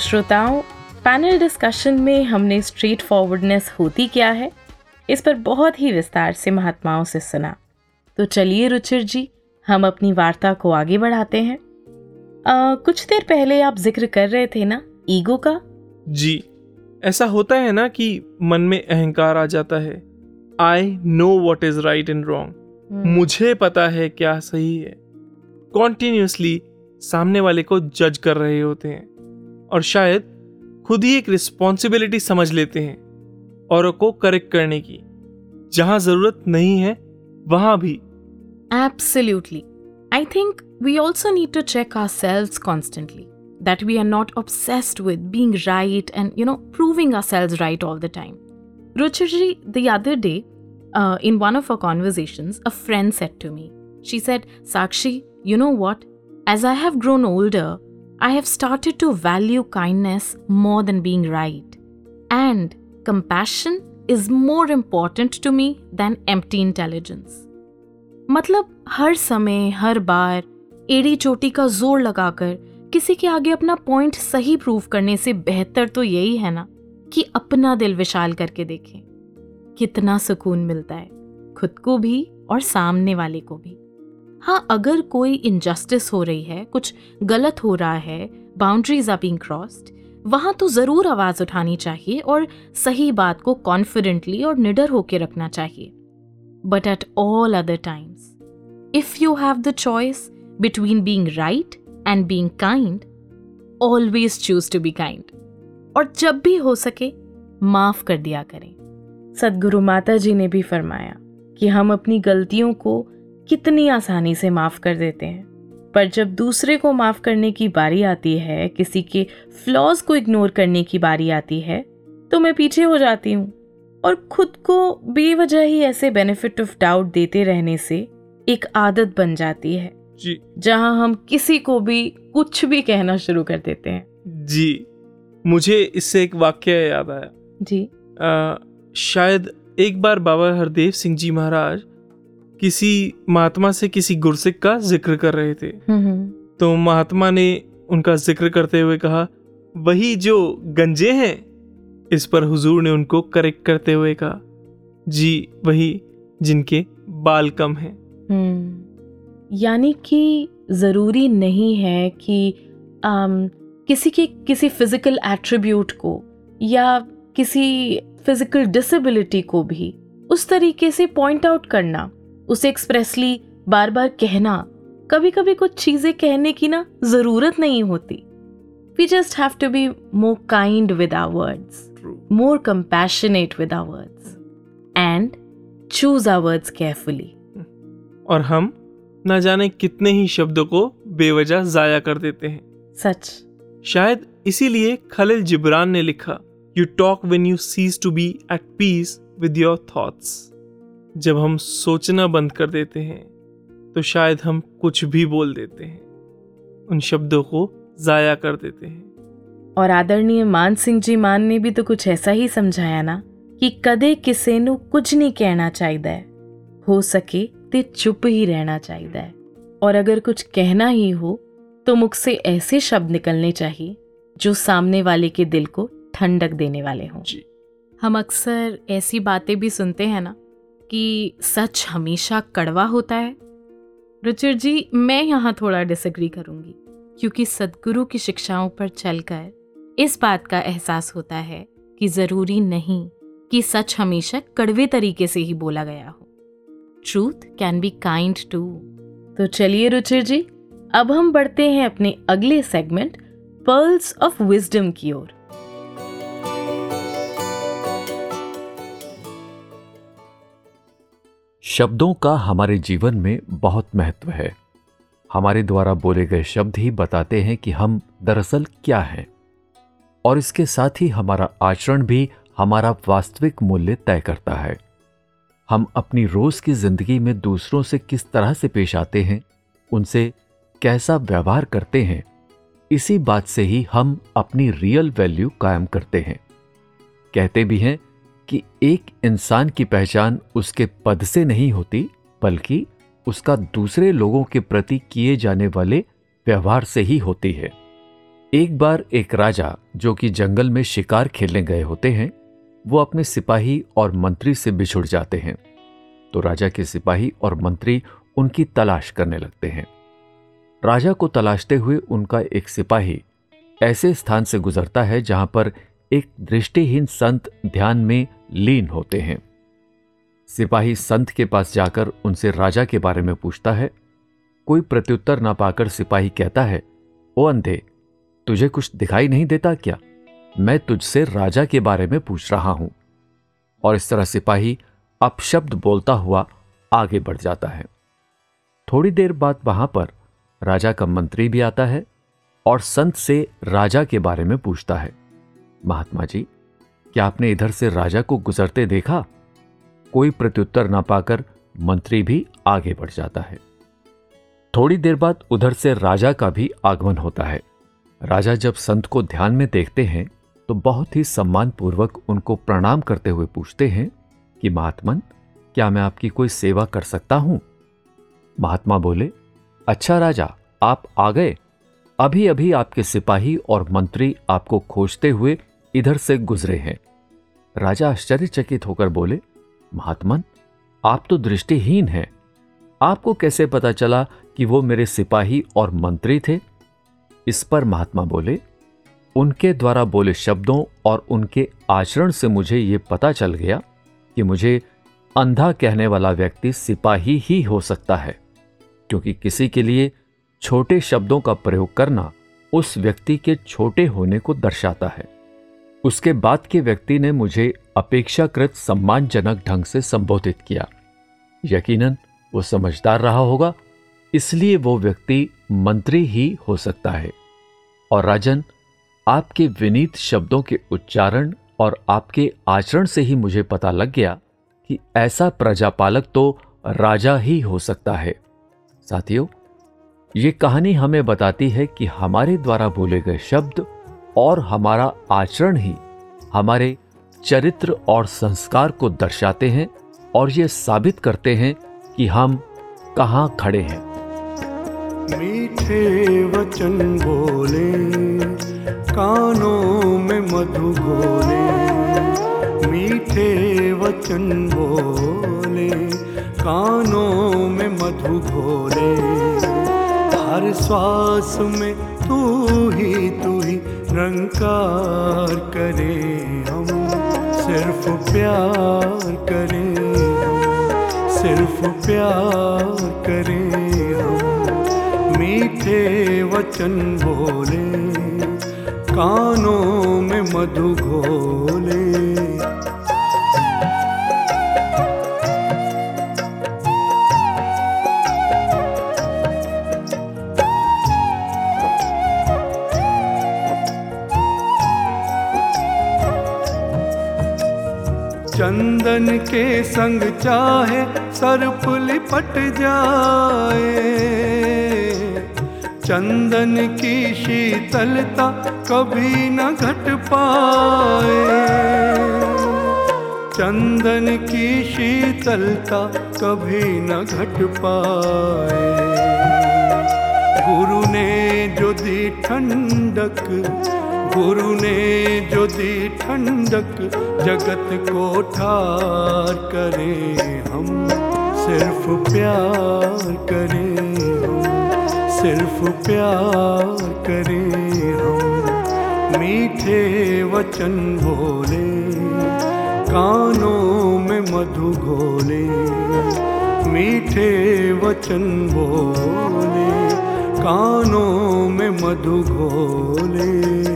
श्रोताओं पैनल डिस्कशन में हमने स्ट्रेट फॉरवर्डनेस होती क्या है इस पर बहुत ही विस्तार से महात्माओं से सुना। तो चलिए रुचिर जी हम अपनी वार्ता को आगे बढ़ाते हैं। अ, कुछ देर पहले आप ज़िक्र कर रहे थे ना ईगो का? जी ऐसा होता है ना कि मन में अहंकार आ जाता है। I know what is right and wrong मुझे पता है क्या सही है। कॉन्टिन्यूसली सामने वाले को जज कर रहे होते हैं। और शायद खुद ही एक रिस्पॉन्सिबिलिटी समझ लेते हैं और को करेक्ट करने की। जहाँ ज़रूरत नहीं है, वहाँ भी। Absolutely I think we also need to check ourselves constantly that we are not obsessed with being right and you know proving ourselves right all the time Ruchi ji the other day in one of a conversation a friend said to me she said Sakshi you know what as I have grown older I have started to value kindness more than being right. And compassion is more important to me than empty intelligence. मतलब हर समय हर बार एड़ी चोटी का ज़ोर लगाकर किसी के आगे अपना पॉइंट सही प्रूव करने से बेहतर तो यही है ना कि अपना दिल विशाल करके देखें कितना सुकून मिलता है खुद को भी और सामने वाले को भी हाँ अगर कोई इनजस्टिस हो रही है, कुछ गलत हो रहा है बाउंड्रीज आर बीइंग क्रॉस्ड वहाँ तो ज़रूर आवाज़ उठानी चाहिए और सही बात को कॉन्फिडेंटली और निडर होकर रखना चाहिए। But at all other times if you have the choice between being right and being kind always choose to be kind और जब भी हो सके, माफ़ कर दिया करें। सदगुरु माता जी ने भी फरमाया कि हम अपनी गलतियों को कितनी आसानी से माफ़ कर देते हैं। पर जब दूसरे को माफ़ करने की बारी आती है किसी के फ्लॉज को इग्नोर करने की बारी आती है तो मैं पीछे हो जाती हूँ। और खुद को बेवजह ही ऐसे बेनिफिट ऑफ़ डाउट देते रहने से एक आदत बन जाती है। जी। जहाँ हम किसी को भी कुछ भी कहना शुरू कर देते हैं। जी। मुझे इससे एक वाक्य याद आया। जी। आ, शायद एक बार बाबा हरदेव सिंह जी महाराज किसी महात्मा से किसी गुरसिक का ज़िक्र कर रहे थे। हम्म हम्म। तो महात्मा ने उनका ज़िक्र करते हुए कहा वही जो गंजे हैं इस पर हुजूर ने उनको करेक्ट करते हुए कहा। जी वही जिनके बाल कम हैं। हम्म। यानी कि ज़रूरी नहीं है कि अम, किसी के किसी फ़िज़िकल एट्रीब्यूट को या किसी फ़िज़िकल डिसेबिलिटी को भी उस तरीके से पॉइंट आउट करना। उसे एक्सप्रेसली बार बार कहना कभी कभी कुछ चीज़ें कहने की ना ज़रूरत नहीं होती। We just have to be more kind with our words more compassionate with our words and choose our words carefully. और हम ना जाने कितने ही शब्दों को बेवजह जाया कर देते हैं। सच। शायद इसीलिए खलिल जिब्रान ने लिखा you talk when you cease to be at peace with your thoughts जब हम सोचना बंद कर देते हैं तो शायद हम कुछ भी बोल देते हैं। उन शब्दों को जाया कर देते हैं। और आदरणीय मान सिंह जी मान ने भी तो कुछ ऐसा ही समझाया ना कि कदे किसे नु कुछ नहीं कहना चाहिए। हो सके ते चुप ही रहना चाहिए। और अगर कुछ कहना ही हो तो मुख से ऐसे शब्द निकलने चाहिए जो सामने वाले के दिल को ठंडक देने वाले हों। हम अक्सर ऐसी बातें भी सुनते हैं ना कि सच हमेशा कड़वा होता है? रुचिर जी, मैं यहाँ थोड़ा डिसग्री करूँगी, क्योंकि सदगुरु की शिक्षाओं पर चलकर इस बात का एहसास होता है कि ज़रूरी नहीं कि सच हमेशा कड़वे तरीके से ही बोला गया हो। Truth can be kind too तो चलिए रुचिर जी, अब हम बढ़ते हैं अपने अगले सेगमेंट पर्ल्स ऑफ़ विजडम की ओर। शब्दों का हमारे जीवन में बहुत महत्व है। हमारे द्वारा बोले गए शब्द ही बताते हैं कि हम दरअसल क्या हैं। और इसके साथ ही हमारा आचरण भी हमारा वास्तविक मूल्य तय करता है। हम अपनी रोज की ज़िंदगी में दूसरों से किस तरह से पेश आते हैं, उनसे कैसा व्यवहार करते हैं, इसी बात से ही हम अपनी रियल वैल्यू कायम करते हैं। कहते भी हैं कि एक इंसान की पहचान उसके पद से नहीं होती, बल्कि उसका दूसरे लोगों के प्रति किए जाने वाले व्यवहार से ही होती है। एक बार एक राजा, जो कि जंगल में शिकार खेलने गए होते हैं, वो अपने सिपाही और मंत्री से बिछुड़ जाते हैं। तो राजा के सिपाही और मंत्री उनकी तलाश करने लगते हैं। राजा को तलाशते हुए उनका एक सिपाही ऐसे स्थान से गुजरता है जहाँ पर एक दृष्टिहीन संत ध्यान में लीन होते हैं। सिपाही संत के पास जाकर उनसे राजा के बारे में पूछता है। कोई प्रत्युत्तर ना पाकर सिपाही कहता है, ओ अंधे, तुझे कुछ दिखाई नहीं देता क्या? मैं तुझसे राजा के बारे में पूछ रहा हूँ। और इस तरह सिपाही अपशब्द बोलता हुआ आगे बढ़ जाता है। थोड़ी देर बाद वहाँ पर राजा का मंत्री भी आता है और संत से राजा के बारे में पूछता है। महात्मा जी क्या आपने इधर से राजा को गुजरते देखा? कोई प्रत्युत्तर ना पाकर मंत्री भी आगे बढ़ जाता है। थोड़ी देर बाद उधर से राजा का भी आगमन होता है। राजा जब संत को ध्यान में देखते हैं तो बहुत ही सम्मानपूर्वक उनको प्रणाम करते हुए पूछते हैं कि, महात्मन, क्या मैं आपकी कोई सेवा कर सकता हूँ? महात्मा बोले अच्छा राजा, आप आ गए। अभी अभी आपके सिपाही और मंत्री आपको खोजते हुए इधर से गुजरे हैं। राजा आश्चर्यचकित होकर बोले, महात्मन, आप तो दृष्टिहीन हैं। आपको कैसे पता चला कि वो मेरे सिपाही और मंत्री थे? इस पर महात्मा बोले, उनके द्वारा बोले शब्दों और उनके आचरण से मुझे ये पता चल गया कि मुझे अंधा कहने वाला व्यक्ति सिपाही ही हो सकता है, क्योंकि किसी के लिए छोटे शब्दों का प्रयोग करना उस व्यक्ति के छोटे होने को दर्शाता है। उसके बाद के व्यक्ति ने मुझे अपेक्षाकृत सम्मानजनक ढंग से संबोधित किया। यकीनन, वो समझदार रहा होगा, इसलिए वो व्यक्ति मंत्री ही हो सकता है। और राजन, आपके विनीत शब्दों के उच्चारण और आपके आचरण से ही मुझे पता लग गया कि ऐसा प्रजापालक तो राजा ही हो सकता है। साथियों, ये कहानी हमें बताती है कि हमारे द्वारा बोले गए शब्द और हमारा आचरण ही हमारे चरित्र और संस्कार को दर्शाते हैं और ये साबित करते हैं कि हम कहाँ खड़े हैं। मीठे वचन बोले, कानों में मधु घोले मीठे वचन बोले, कानों में मधु घोले हर श्वास में तू ही तू ही रंकार करे हम। सिर्फ़ प्यार करें सिर्फ़ प्यार करें हम। मीठे वचन बोले, कानों में मधु घोले। चंदन के संग चाहे सर्प लिपट जाए। चंदन की शीतलता कभी न घट पाए। चंदन की शीतलता कभी न घट पाए। गुरु ने जो दी ठंडक गुरु ने जो दी ठंडक जगत को ठार करें हम, सिर्फ़ प्यार करें हम, सिर्फ़ प्यार करें हम। मीठे वचन बोले, कानों में मधु घोले। मीठे वचन बोले, कानों में मधु घोले।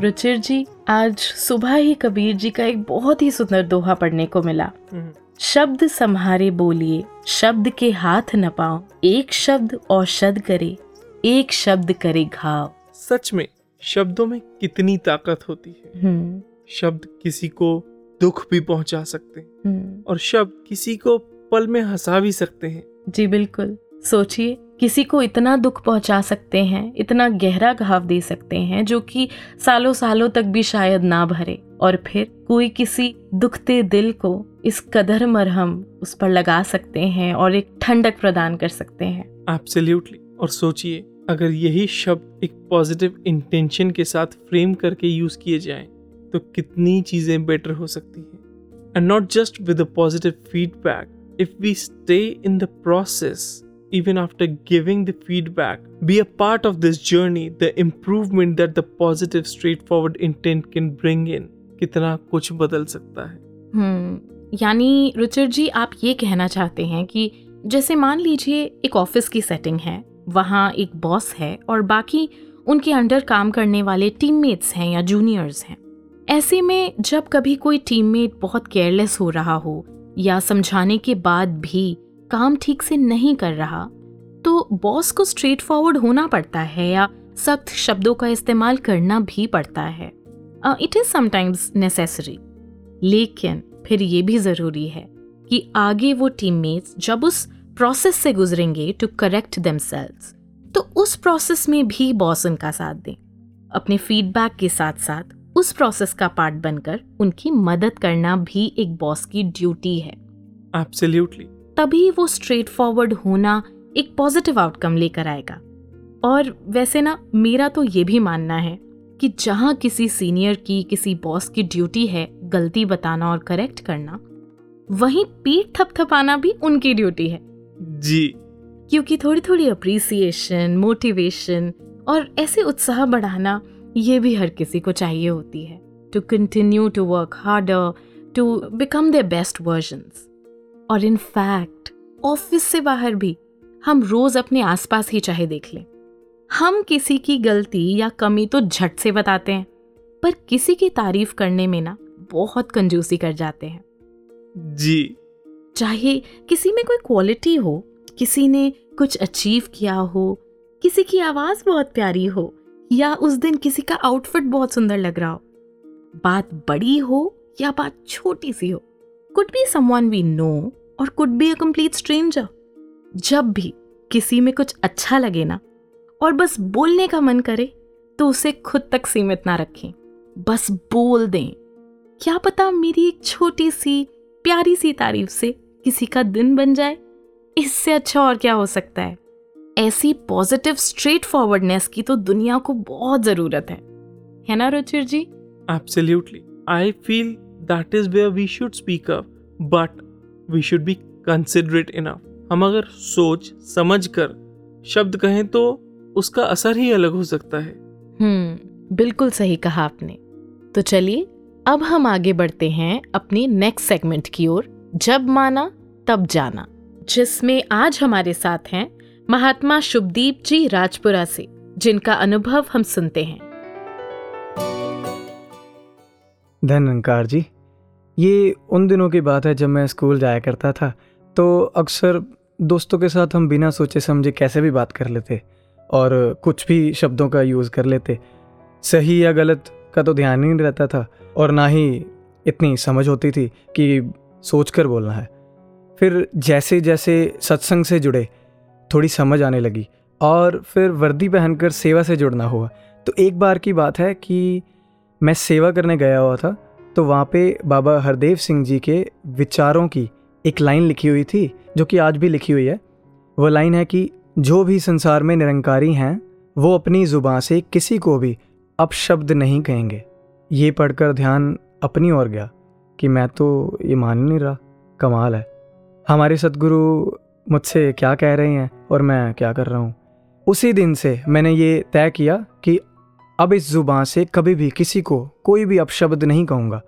रुचिर जी आज सुबह ही कबीर जी का एक बहुत ही सुंदर दोहा पढ़ने को मिला। शब्द संहारे बोलिए शब्द के हाथ न पाओ एक शब्द औषध करे एक शब्द करे घाव। सच में शब्दों में कितनी ताकत होती है। हम्म। शब्द किसी को दुख भी पहुँचा सकते हैं हम्म। और शब्द किसी को पल में हंसा भी सकते हैं। जी बिल्कुल सोचिए। किसी को इतना दुख पहुँचा सकते हैं, इतना गहरा घाव दे सकते हैं, जो कि सालों सालों तक भी शायद ना भरे। और फिर कोई किसी दुखते दिल को इस कदर मरहम उस पर लगा सकते हैं और एक ठंडक प्रदान कर सकते हैं। एब्सोल्युटली और सोचिए, अगर यही शब्द एक पॉजिटिव इंटेंशन के साथ फ्रेम करके यूज़ किए जाएँ तो कितनी चीज़ें बेटर हो सकती हैं। And not just with positive feedback if we stay in the process even after giving the feedback, be a part of this journey, the improvement that the positive, straightforward intent can bring in. कितना कुछ बदल सकता है। हम्म यानी रुचिर जी, आप ये कहना चाहते हैं कि जैसे मान लीजिए एक ऑफ़िस की सेटिंग है, वहाँ एक बॉस है और बाकी उनके अंडर काम करने वाले टीममेट्स हैं या जूनियर्स हैं। ऐसे में जब कभी कोई टीममेट बहुत केयरलेस हो रहा हो या समझाने के बाद भी काम ठीक से नहीं कर रहा तो बॉस को स्ट्रेट फॉरवर्ड होना पड़ता है या सख्त शब्दों का इस्तेमाल करना भी पड़ता है। इट इज़ समटाइम्स नेसेसरी लेकिन फिर ये भी ज़रूरी है कि आगे वो टीममेट्स जब उस प्रोसेस से गुजरेंगे टू करेक्ट देमसेल्व्स तो उस प्रोसेस में भी बॉस उनका साथ दें। अपने फीडबैक के साथ साथ उस प्रोसेस का पार्ट बनकर उनकी मदद करना भी एक बॉस की ड्यूटी है। एब्सोल्युटली तभी वो स्ट्रेट फॉरवर्ड होना एक पॉजिटिव आउटकम लेकर आएगा। और वैसे ना मेरा तो ये भी मानना है कि जहाँ किसी सीनियर की किसी बॉस की ड्यूटी है गलती बताना और करेक्ट करना वहीं पीठ थपथपाना भी उनकी ड्यूटी है। जी। क्योंकि थोड़ी थोड़ी अप्रिसिएशन मोटिवेशन और ऐसे उत्साह बढ़ाना ये भी हर किसी को चाहिए होती है। To continue to work harder to become the best versions और इन फैक्ट ऑफ़िस से बाहर भी हम रोज अपने आसपास ही चाहे देख लें। हम किसी की गलती या कमी तो झट से बताते हैं पर किसी की तारीफ़ करने में ना बहुत कंजूसी कर जाते हैं। जी। चाहे किसी में कोई क्वालिटी हो किसी ने कुछ अचीव किया हो किसी की आवाज़ बहुत प्यारी हो या उस दिन किसी का आउटफिट बहुत सुंदर लग रहा हो बात बड़ी हो या बात छोटी सी हो could be someone we know और could be a complete stranger जब भी किसी में कुछ अच्छा लगे ना, और बस बोलने का मन करे तो उसे खुद तक सीमित ना रखें। बस बोल दें। क्या पता मेरी एक छोटी सी, प्यारी सी तारीफ़ से किसी का दिन बन जाए। इससे अच्छा और क्या हो सकता है? ऐसी पॉजिटिव स्ट्रेट फॉरवर्डनेस की तो दुनिया को बहुत ज़रूरत है। है ना, Ruchir ji? Absolutely I feel that is where we should speak up but we should be considerate enough हम अगर सोच समझ कर शब्द कहें तो उसका असर ही अलग हो सकता है। हम्म बिल्कुल सही कहा आपने। तो चलिए अब हम आगे बढ़ते हैं अपने नेक्स्ट सेगमेंट की ओर। जब माना तब जाना। जिसमें आज हमारे साथ हैं महात्मा शुभदीप जी राजपुरा से जिनका अनुभव हम सुनते हैं। धनंकार जी ये उन दिनों की बात है जब मैं स्कूल जाया करता था तो अक्सर दोस्तों के साथ हम बिना सोचे समझे कैसे भी बात कर लेते और कुछ भी शब्दों का यूज़ कर लेते। सही या गलत का तो ध्यान ही नहीं रहता था और ना ही इतनी समझ होती थी कि सोच कर बोलना है। फिर जैसे जैसे सत्संग से जुड़े, थोड़ी समझ आने लगी और फिर वर्दी पहनकर सेवा से जुड़ना हुआ। तो एक बार की बात है कि मैं सेवा करने गया हुआ था तो वहाँ पे बाबा हरदेव सिंह जी के विचारों की एक लाइन लिखी हुई थी, जो कि आज भी लिखी हुई है। वो लाइन है कि जो भी संसार में निरंकारी हैं, वो अपनी ज़ुबान से किसी को भी अपशब्द नहीं कहेंगे। ये पढ़कर ध्यान अपनी ओर गया कि मैं तो ये मान नहीं रहा, कमाल है। हमारे सदगुरु मुझसे क्या कह रहे हैं और मैं क्या कर रहा हूँ? उसी दिन से मैंने ये तय किया कि अब इस ज़ुबान से कभी भी किसी को कोई भी अपशब्द नहीं कहूँगा।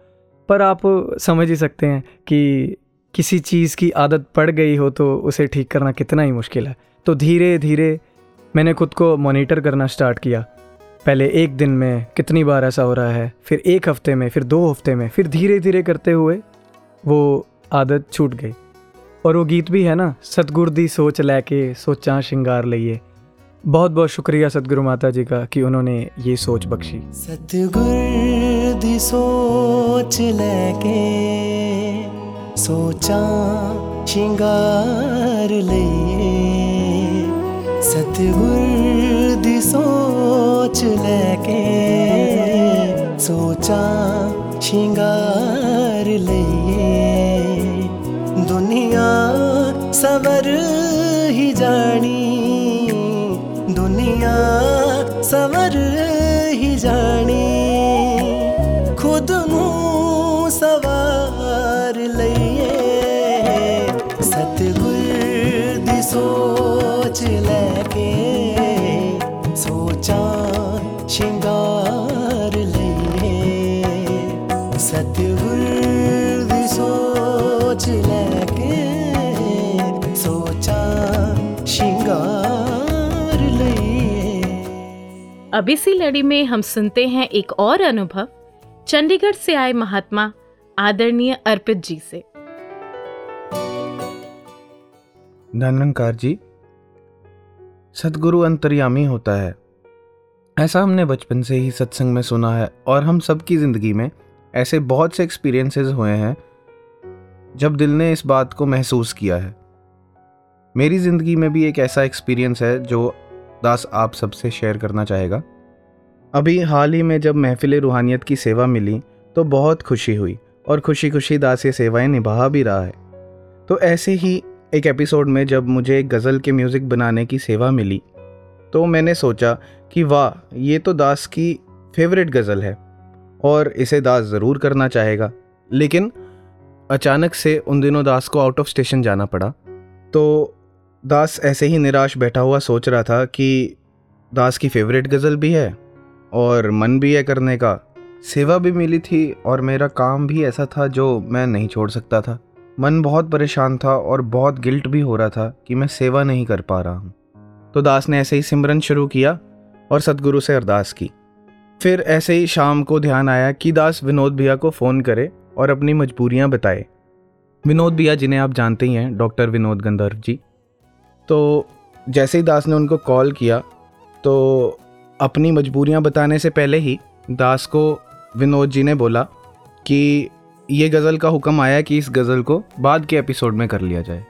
पर आप समझ ही सकते हैं कि किसी चीज़ की आदत पड़ गई हो तो उसे ठीक करना कितना ही मुश्किल है। तो धीरे धीरे मैंने खुद को मॉनिटर करना स्टार्ट किया। पहले एक दिन में कितनी बार ऐसा हो रहा है, फिर एक हफ़्ते में, फिर दो हफ़्ते में, फिर धीरे धीरे करते हुए वो आदत छूट गई। और वो गीत भी है ना, सतगुर दी सोच लैके, सोचा श्रृंगार लइए। बहुत बहुत शुक्रिया सतगुरु माता जी का कि उन्होंने ये सोच बख्शी। सतगुर दी सोच लैके सोचा, श्रृंगार लइए सतगुर दी सोच लैके सोचा, श्रृंगार लइए दुनिया सवर ही जानी सवर ही जानी खुद मुँह सवार लइए सतगुर दी सोच लैके सोचा श्रृंगार लइए सतगुर दी सोच लैके अब इसी लड़ी में हम सुनते हैं एक और अनुभव, चंडीगढ़ से आए महात्मा आदरणीय अर्पित जी से। नंदनकार जी, सदगुरु अंतर्यामी होता है। ऐसा हमने बचपन से ही सत्संग में सुना है और हम सबकी ज़िंदगी में ऐसे बहुत से एक्सपीरियंसेस हुए हैं, जब दिल ने इस बात को महसूस किया है। मेरी ज़िंदगी में भी एक ऐसा एक्सपीरियंस है जो दास आप सबसे शेयर करना चाहेगा? अभी हाल ही में जब महफिल रूहानियत की सेवा मिली तो बहुत खुशी हुई और खुशी खुशी दास ये सेवाएँ निभा भी रहा है। तो ऐसे ही एक एपिसोड में जब मुझे एक गज़ल के म्यूज़िक बनाने की सेवा मिली तो मैंने सोचा कि वाह, ये तो दास की फेवरेट गज़ल है और इसे दास ज़रूर करना चाहेगा। लेकिन अचानक से उन दिनों दास को आउट ऑफ़ स्टेशन जाना पड़ा तो दास ऐसे ही निराश बैठा हुआ सोच रहा था कि दास की फेवरेट गज़ल भी है और मन भी है करने का। सेवा भी मिली थी और मेरा काम भी ऐसा था जो मैं नहीं छोड़ सकता था। मन बहुत परेशान था और बहुत गिल्ट भी हो रहा था कि मैं सेवा नहीं कर पा रहा हूँ। तो दास ने ऐसे ही सिमरन शुरू किया और सतगुरु से अरदास की। फिर ऐसे ही शाम को ध्यान आया कि दास विनोद भैया को फ़ोन करे और अपनी मजबूरियाँ बताए। विनोद भैया जिन्हें आप जानते ही हैं, डॉक्टर विनोद गंधर्व जी। तो जैसे ही दास ने उनको कॉल किया तो अपनी मजबूरियाँ बताने से पहले ही दास को विनोद जी ने बोला कि ये गज़ल का हुक्म आया कि इस गज़ल को बाद के एपिसोड में कर लिया जाए।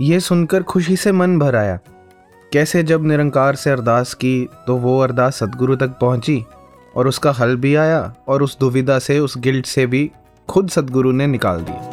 ये सुनकर खुशी से मन भर आया। कैसे जब निरंकार से अरदास की तो वो अरदास सदगुरु तक पहुँची और उसका हल भी आया और उस दुविधा से, उस गिल्ट से भी खुद सदगुरु ने निकाल दिया।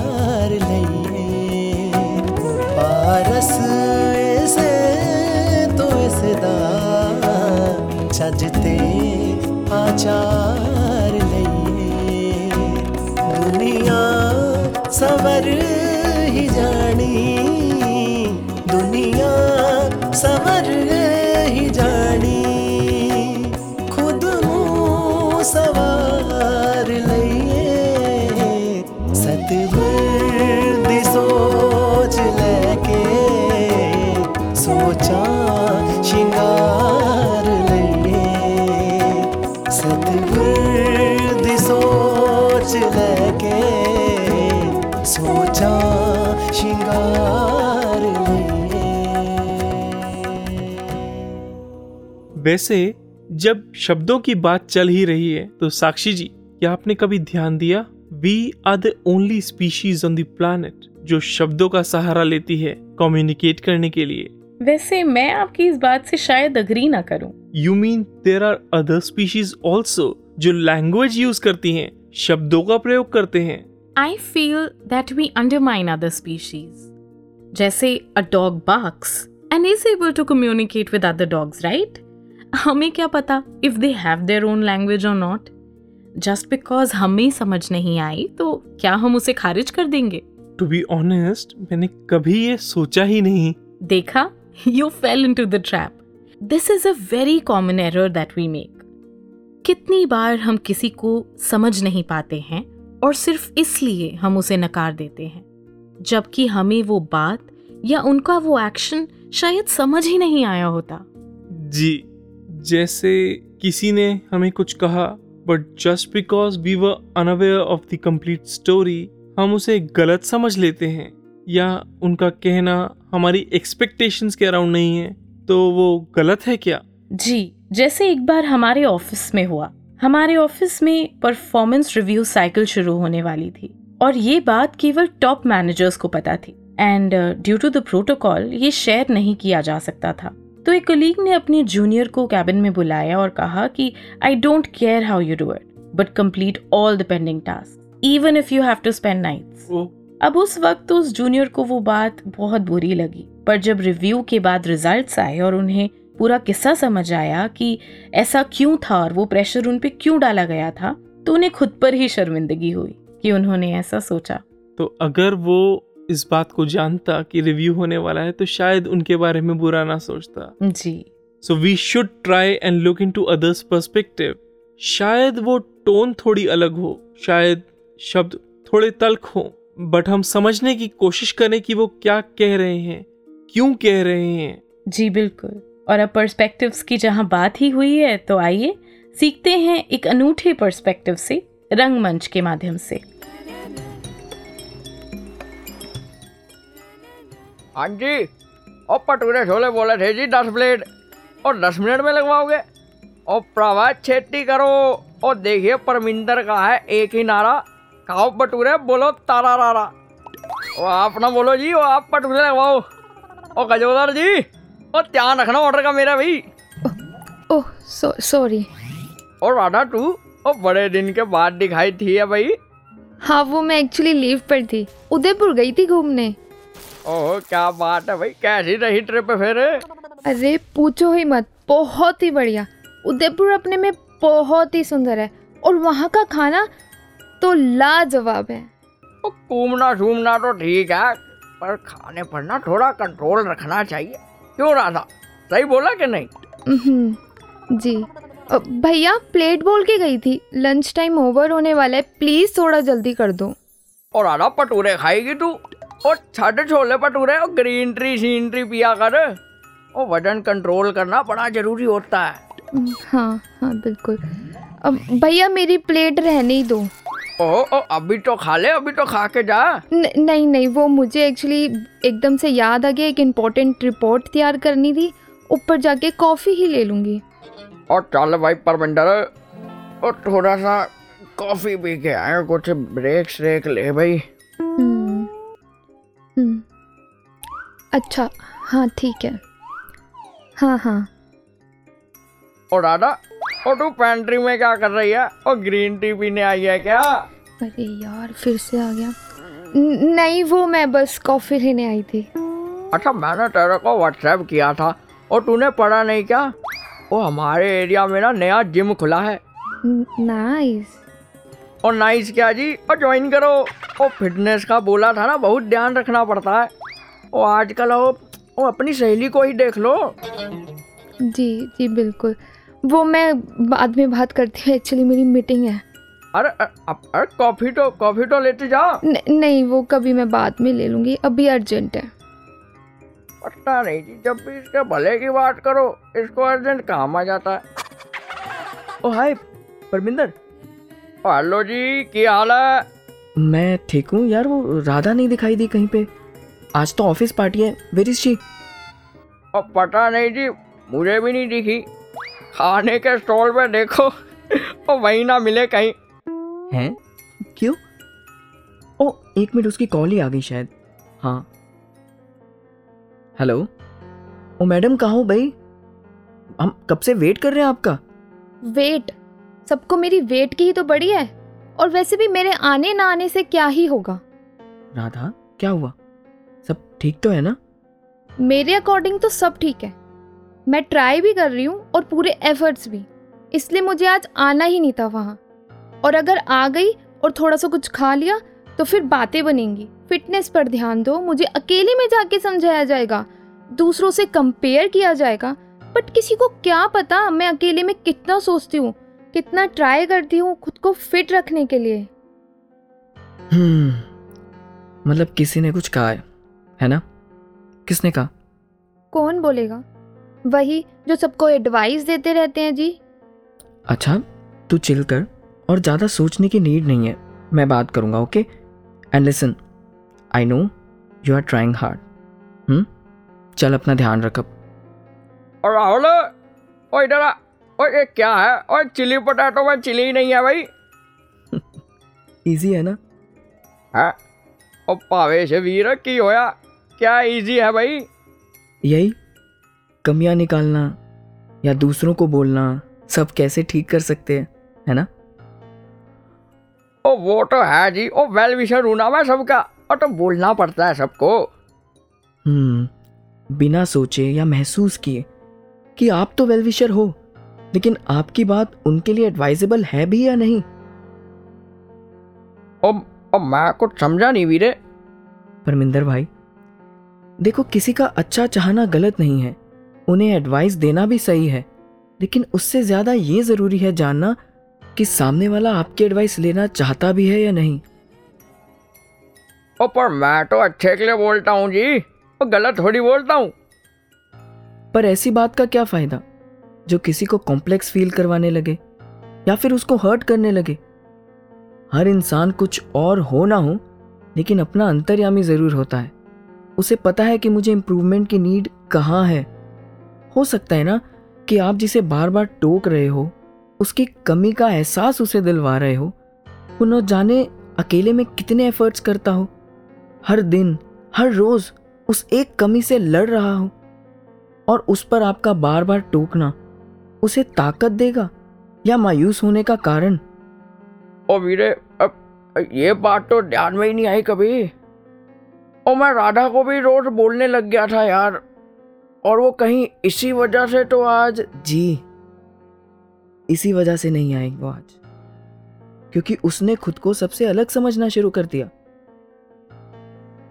अच्छा सजते आचार लइए दुनिया सवर ही जानी। दुनिया सवर वैसे जब शब्दों की बात चल ही रही है तो साक्षी जी क्या आपने कभी ध्यान दिया? We are the only species on the planet जो शब्दों का सहारा लेती है कम्युनिकेट करने के लिए। वैसे मैं आपकी इस बात से शायद अग्री ना करूँ। You mean there are other species also जो लैंग्वेज यूज़ करती हैं शब्दों का प्रयोग करते हैं? I feel that we undermine other species जैसे a dog barks and is able to communicate with other dogs, right? हमें क्या पता if they have their own language or not? Just because हमें समझ नहीं आई तो क्या हम उसे खारिज कर देंगे टू बी ऑनेस्ट मैंने कभी ये सोचा ही नहीं देखा you fell into the trap. This is a very common error that we make. कितनी बार हम किसी को समझ नहीं पाते हैं और सिर्फ़ इसलिए हम उसे नकार देते हैं जबकि हमें वो बात या उनका वो एक्शन शायद समझ ही नहीं आया होता जी जैसे किसी ने हमें कुछ कहा but just because we were unaware of the complete story हम उसे गलत समझ लेते हैं, या उनका कहना हमारी एक्सपेक्टेशंस के अराउंड नहीं है तो वो गलत है क्या? जी, जैसे एक बार हमारे ऑफ़िस में हुआ। हमारे ऑफ़िस में परफॉर्मेंस रिव्यू साइकिल शुरू होने वाली थी, और ये बात केवल टॉप मैनेजर्स को पता थी। And due to the protocol ये शेयर नहीं किया जा सकता था। तो एक कलीग ने अपने जूनियर को कैबिन में बुलाया और कहा कि I don't care how you do it but complete all the pending task even if you have to spend nights अब उस वक्त उस जूनियर को वो बात बहुत बुरी लगी पर जब रिव्यू के बाद रिजल्ट्स आए और उन्हें पूरा किस्सा समझ आया कि ऐसा क्यों था और वो प्रेशर उन पे क्यों डाला गया था तो उन्हें खुद पर ही शर्मिंदगी हुई कि उन्होंने ऐसा सोचा। तो अगर वो इस बात को जानता कि रिव्यू होने वाला है तो शायद उनके बारे में बुरा ना सोचता। जी। So we should try and look into others perspective शायद वो टोन थोड़ी अलग हो शायद शब्द थोड़े तल्ख हो बट हम समझने की कोशिश करें कि वो क्या कह रहे हैं क्यों कह रहे हैं। जी बिल्कुल। और अब पर्सपेक्टिव्स की जहाँ बात ही हुई है तो आइए सीखते हैं एक अनूठे पर्सपेक्टिव से रंगमंच के माध्यम से। हाँ जी। और पटूरे छोले बोले थे जी दस प्लेट। और दस मिनट में लगवाओगे। और प्रभात छेटी करो। और देखिए परमिंदर का है एक ही नारा। खाओ पटूरे बोलो तारा रारा। और आप ना बोलो जी और आप पटूरे लगवाओ। और गजोदर जी और ध्यान रखना ऑर्डर का मेरा भाई। ओह सॉरी और राधा तू और बड़े दिन के बाद दिखाई थी है भाई। हाँ वो मैं एक्चुअली लीव पर थी। उदयपुर गई थी घूमने। ओह क्या बात है भाई? कैसी रही ट्रिप फिर? अरे पूछो ही मत। बहुत ही बढ़िया। उदयपुर अपने में बहुत ही सुंदर है। और वहाँ का खाना तो लाजवाब है। घूमना घूमना तो ठीक है पर खाने पर ना थोड़ा कंट्रोल रखना चाहिए। क्यों राधा? सही बोला कि नहीं? हम्म, जी। भैया प्लेट बोल के गई थी। लंच टाइम ओवर होने वाला है। प्लीज़ थोड़ा जल्दी कर दो। और राधा पटूरे खाएगी तू? और छठ छोले पटूरे और ग्रीन ट्री सीन ट्री पिया कर। और वज़न कंट्रोल करना बड़ा ज़रूरी होता है। हाँ हाँ बिल्कुल। अब भैया मेरी प्लेट रहने ही दो। ओ, ओ अभी तो खा ले अभी तो खा के जा। न, नहीं नहीं वो मुझे एक्चुअली एकदम से याद आ गया एक इम्पोर्टेंट रिपोर्ट तैयार करनी थी। ऊपर जाके कॉफ़ी ही ले लूँगी। और चल भाई परमिंदर और थोड़ा सा कॉफ़ी पी के आए कुछ ब्रेक श्रेक ले भाई। हम्म, अच्छा हाँ ठीक है। हाँ हाँ। और राधा और तू पेंट्री में क्या कर रही है? और ग्रीन टी पीने आई है क्या? अरे यार फिर से आ गया। न- नहीं वो मैं बस कॉफ़ी लेने आई थी। अच्छा मैंने तेरे को व्हाट्सएप किया था। और तूने पढ़ा नहीं क्या? वो हमारे एरिया में ना नया जिम खुला है। नाइस और नाइस क्या जी और ज्वाइन करो। और फिटनेस का बोला था ना बहुत ध्यान रखना पड़ता है। और आजकल वो वो अपनी सहेली को ही देख लो। जी जी बिल्कुल। वो मैं बाद में बात करती हूँ एक्चुअली मेरी मीटिंग है। अरे अरे अरे कॉफ़ी तो कॉफ़ी तो लेते जाओ न, नहीं वो कभी मैं बाद में ले लूँगी अभी अर्जेंट है। पता नहीं जी जब भी इसके भले की बात करो इसको अर्जेंट काम आ जाता है। ओ हाय परमिंदर ओ, हेलो जी क्या हाल है? मैं ठीक हूँ यार वो राधा नहीं दिखाई दी कहीं पे। आज तो ऑफ़िस पार्टी है। वेर इज़ शी और पता नहीं जी मुझे भी नहीं दिखी। खाने के स्टॉल पे देखो और वहीं ना मिले कहीं। हैं? क्यों? ओ एक मिनट उसकी कॉल ही आ गई शायद। हाँ। हेलो ओ मैडम कहाँ हो भाई? हम कब से वेट कर रहे हैं आपका? वेट सबको मेरी वेट की ही तो बड़ी है और वैसे भी मेरे आने ना आने से क्या ही होगा? राधा क्या हुआ? सब ठीक तो है ना? मेरे अकॉर्डिंग तो सब ठीक है। मैं ट्राई भी कर रही हूँ और पूरे एफर्ट्स भी इसलिए मुझे आज आना ही नहीं था वहाँ। और अगर आ गई और थोड़ा सा कुछ खा लिया तो फिर बातें बनेंगी। फिटनेस पर ध्यान दो मुझे अकेले में जाके समझाया जाएगा। दूसरों से कंपेयर किया जाएगा बट किसी को क्या पता मैं अकेले में कितना सोचती हूँ। कितना ट्राई करती हूँ खुद को फिट रखने के लिए। हम्म मतलब किसी ने कुछ कहा है है ना? किसने कहा? कौन बोलेगा? वही जो सबको एडवाइस देते रहते हैं जी। अच्छा तू चिल कर और ज़्यादा सोचने की नीड नहीं है। मैं बात करूँगा okay and listen I know you are trying hard hmm चल अपना ध्यान रख अब। और राहुल ओ इधर आ ओ ये क्या है? और चिली पोटैटो में चिली ही नहीं है भाई। इजी है ना? है। और पावे से वीर की होया? क्या इजी है भाई? यही कमियाँ निकालना या दूसरों को बोलना सब कैसे ठीक कर सकते हैं है ना? ओ वो तो है जी ओ वेल विशर हूँ ना मैं सबका और तो बोलना पड़ता है सबको। हम्म बिना सोचे या महसूस किए कि आप तो वेल विशर हो। लेकिन आपकी बात उनके लिए एडवाइजेबल है भी या नहीं? ओ, ओ मैं कुछ समझा नहीं वीरे। परमिंदर भाई देखो किसी का अच्छा चाहना गलत नहीं है। उन्हें एडवाइस देना भी सही है। लेकिन उससे ज़्यादा ये ज़रूरी है जानना कि सामने वाला आपकी एडवाइस लेना चाहता भी है या नहीं। ओ पर मैं तो अच्छे के लिए बोलता हूँ जी। और गलत थोड़ी बोलता हूँ। पर ऐसी बात का क्या फ़ायदा? जो किसी को कॉम्प्लेक्स फील करवाने लगे, या फिर उसको हर्ट करने लगे। हर इंसान कुछ और हो ना हो, लेकिन अपना अंतर्यामी ज़रूर होता है। उसे पता है कि मुझे इम्प्रूवमेंट की नीड कहाँ है। हो सकता है ना कि आप जिसे बार बार टोक रहे हो, उसकी कमी का एहसास उसे दिलवा रहे हो। वो न जाने अकेले में कितने एफर्ट्स करता हो। हर दिन, हर रोज़ उस एक कमी से लड़ रहा हो, और उस पर आपका बार बार टोकना उसे ताकत देगा या मायूस होने का कारण? ओ वीरे अब ये बात तो ध्यान में ही नहीं आई कभी। और मैं राधा को भी रोज बोलने लग गया था यार और वो कहीं इसी वजह से तो आज जी। इसी वजह से नहीं आई वो आज। क्योंकि उसने खुद को सबसे अलग समझना शुरू कर दिया।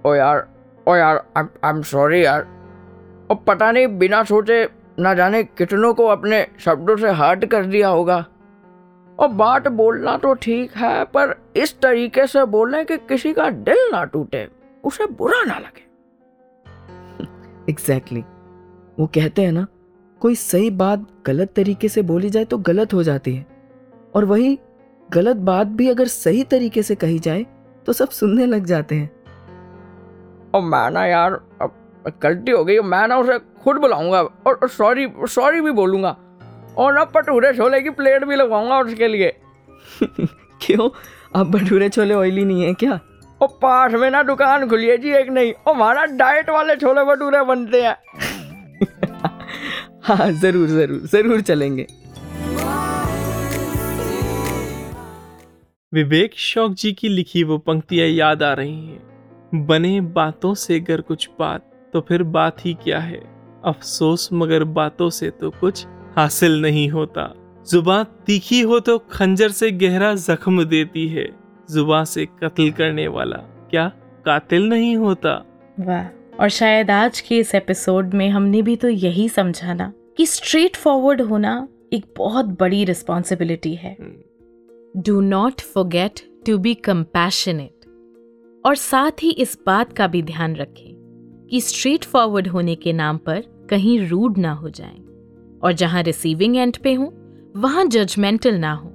ओ यार ओ यार आई एम सॉरी यार। और पता नहीं बिना सोचे ना जाने कितनों को अपने शब्दों से हर्ट कर दिया होगा। और बात बोलना तो ठीक है पर इस तरीके से बोलें कि किसी का दिल ना टूटे उसे बुरा ना लगे। Exactly [LAUGHS] exactly. वो कहते हैं ना कोई सही बात गलत तरीके से बोली जाए तो गलत हो जाती है। और वही गलत बात भी अगर सही तरीके से कही जाए तो सब सुनने लग जाते हैं। और मैं ना यार अब गलती हो गई मैं ना उसे खुद बुलाऊँगा और सॉरी सॉरी भी बोलूँगा। और ना भटूरे छोले की प्लेट भी लगवाऊँगा उसके लिए। [LAUGHS] क्यों? अब भटूरे छोले ऑयली नहीं है क्या? और पास में ना दुकान खुली है जी एक नहीं और हमारा डाइट वाले छोले भटूरे बनते हैं। [LAUGHS] हाँ ज़रूर ज़रूर ज़रूर चलेंगे। विवेक शौक जी की लिखी वो पंक्तियाँ याद आ रही हैं। बने बातों से अगर कुछ बात तो फिर बात ही क्या है? अफसोस मगर बातों से तो कुछ हासिल नहीं होता। जुबा तीखी हो तो खंजर से गहरा जख्म देती है। जुबा से कत्ल करने वाला क्या कातिल नहीं होता? वाह और शायद आज के इस एपिसोड में हमने भी तो यही समझा ना कि स्ट्रेट फॉरवर्ड होना एक बहुत बड़ी रिस्पॉन्सिबिलिटी है। Do not forget to be compassionate और साथ ही इस बात का भी ध्यान रखें। कि स्ट्रेट फॉरवर्ड होने के नाम पर कहीं रूड ना हो जाएँ। और जहाँ रिसीविंग एंड पे हो, वहाँ जजमेंटल ना हो।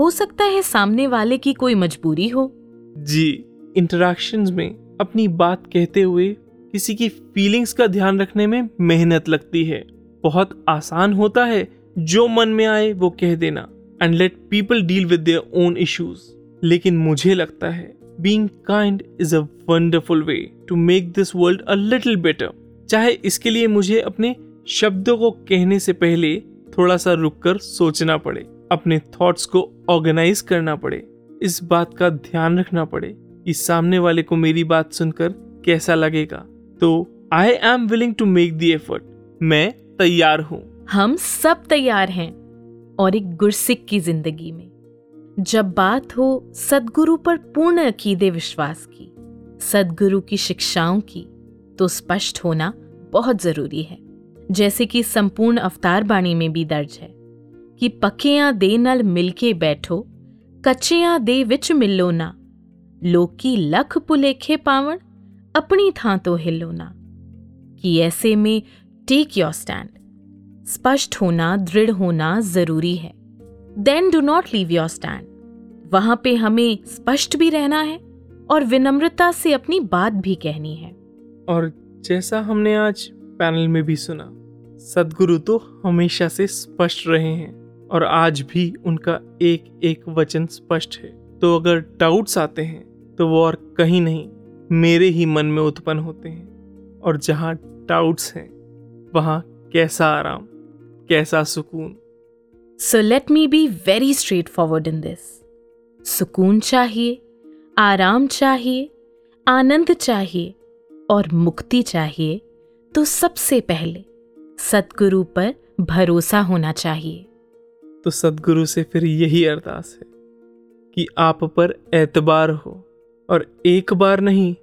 हो सकता है सामने वाले की कोई मजबूरी हो। जी इंटरेक्शंस में अपनी बात कहते हुए किसी की फीलिंग्स का ध्यान रखने में मेहनत लगती है। बहुत आसान होता है जो मन में आए वो कह देना। And let people deal with their own issues लेकिन मुझे लगता है being kind is a wonderful way to make this world a little better चाहे इसके लिए मुझे अपने शब्दों को कहने से पहले थोड़ा सा रुककर सोचना पड़े, अपने थॉट्स को ऑर्गेनाइज करना पड़े, इस बात का ध्यान रखना पड़े कि सामने वाले को मेरी बात सुनकर कैसा लगेगा। तो I am willing to make the effort मैं तैयार हूँ। हम सब तैयार हैं और एक गुरसिक की ज़िंदगी में। जब बात हो सदगुरु पर पूर्ण अकीदे विश्वास की, सदगुरु की शिक्षाओं की तो स्पष्ट होना बहुत ज़रूरी है। जैसे कि संपूर्ण अवतार बाणी में भी दर्ज है कि पक्कियाँ दे नल मिलके बैठो कच्चियाँ दे विच मिलो ना। लोकी लख पुलेखे पावण अपनी थां तो हिलो ना। कि ऐसे में टेक योर स्टैंड। स्पष्ट होना, दृढ़ होना ज़रूरी है। Then do not leave your stand वहाँ पे हमें स्पष्ट भी रहना है और विनम्रता से अपनी बात भी कहनी है। और जैसा हमने आज पैनल में भी सुना, सदगुरु तो हमेशा से स्पष्ट रहे हैं और आज भी उनका एक एक वचन स्पष्ट है। तो अगर डाउट्स आते हैं तो वो और कहीं नहीं, मेरे ही मन में उत्पन्न होते हैं। और जहाँ डाउट्स हैं, वहाँ कैसा आराम, कैसा सुकून so let me be very straightforward in this सुकून चाहिए आराम चाहिए आनंद चाहिए और मुक्ति चाहिए तो सबसे पहले सतगुरु पर भरोसा होना चाहिए। तो सदगुरु से फिर यही अरदास है कि आप पर एतबार हो और एक बार नहीं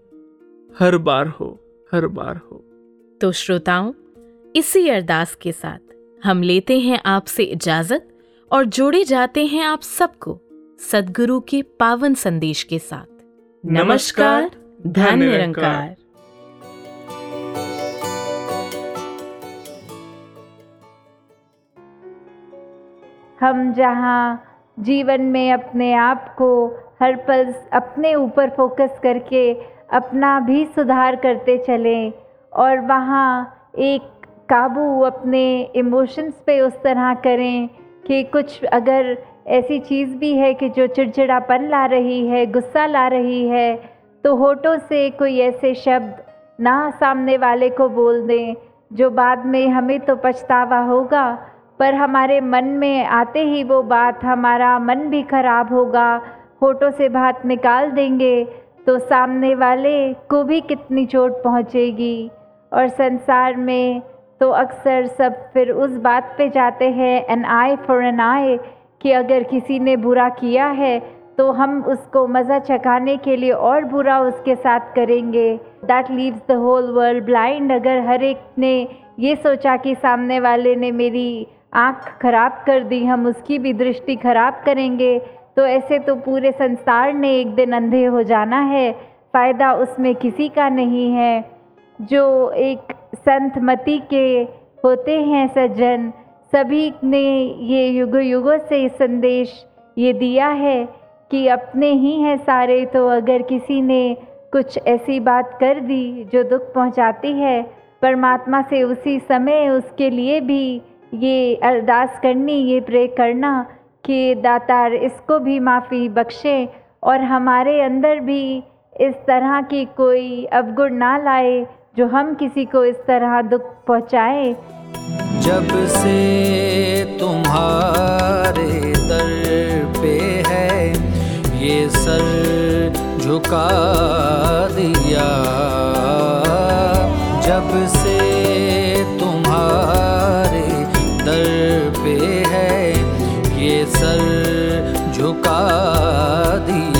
हर बार हो हर बार हो। तो श्रोताओं इसी अरदास के साथ हम लेते हैं आपसे इजाज़त और जोड़े जाते हैं आप सबको सदगुरु के पावन संदेश के साथ। नमस्कार, धन निरंकार। हम जहाँ जीवन में अपने आप को हर पल अपने ऊपर फोकस करके अपना भी सुधार करते चलें और वहाँ एक काबू अपने इमोशंस पे उस तरह करें कि कुछ अगर ऐसी चीज़ भी है कि जो चिड़चिड़ापन ला रही है, गुस्सा ला रही है तो होठों से कोई ऐसे शब्द ना सामने वाले को बोल दें, जो बाद में हमें तो पछतावा होगा, पर हमारे मन में आते ही वो बात, हमारा मन भी खराब होगा, होठों से बात निकाल देंगे तो सामने वाले को भी कितनी चोट पहुंचेगी। और संसार में तो अक्सर सब फिर उस बात पे जाते हैं an eye for an eye कि अगर किसी ने बुरा किया है तो हम उसको मज़ा चखाने के लिए और बुरा उसके साथ करेंगे। That leaves the whole world blind अगर हर एक ने ये सोचा कि सामने वाले ने मेरी आँख खराब कर दी, हम उसकी भी दृष्टि खराब करेंगे तो ऐसे तो पूरे संसार ने एक दिन अंधे हो जाना है। फ़ायदा उसमें किसी का नहीं है। जो एक संत मति के होते हैं सज्जन। सभी ने ये युग युगों से संदेश ये दिया है कि अपने ही हैं सारे। तो अगर किसी ने कुछ ऐसी बात कर दी जो दुख पहुंचाती है, परमात्मा से उसी समय उसके लिए भी ये अरदास करनी, ये प्रे करना कि दातार इसको भी माफ़ी बख्शे और हमारे अंदर भी इस तरह की कोई अवगुण ना लाए। जो हम किसी को इस तरह दुख पहुँचाए। जब से तुम्हारे दर पे है, ये सर झुका दिया। जब से तुम्हारे दर पे है, ये सर झुका दिया।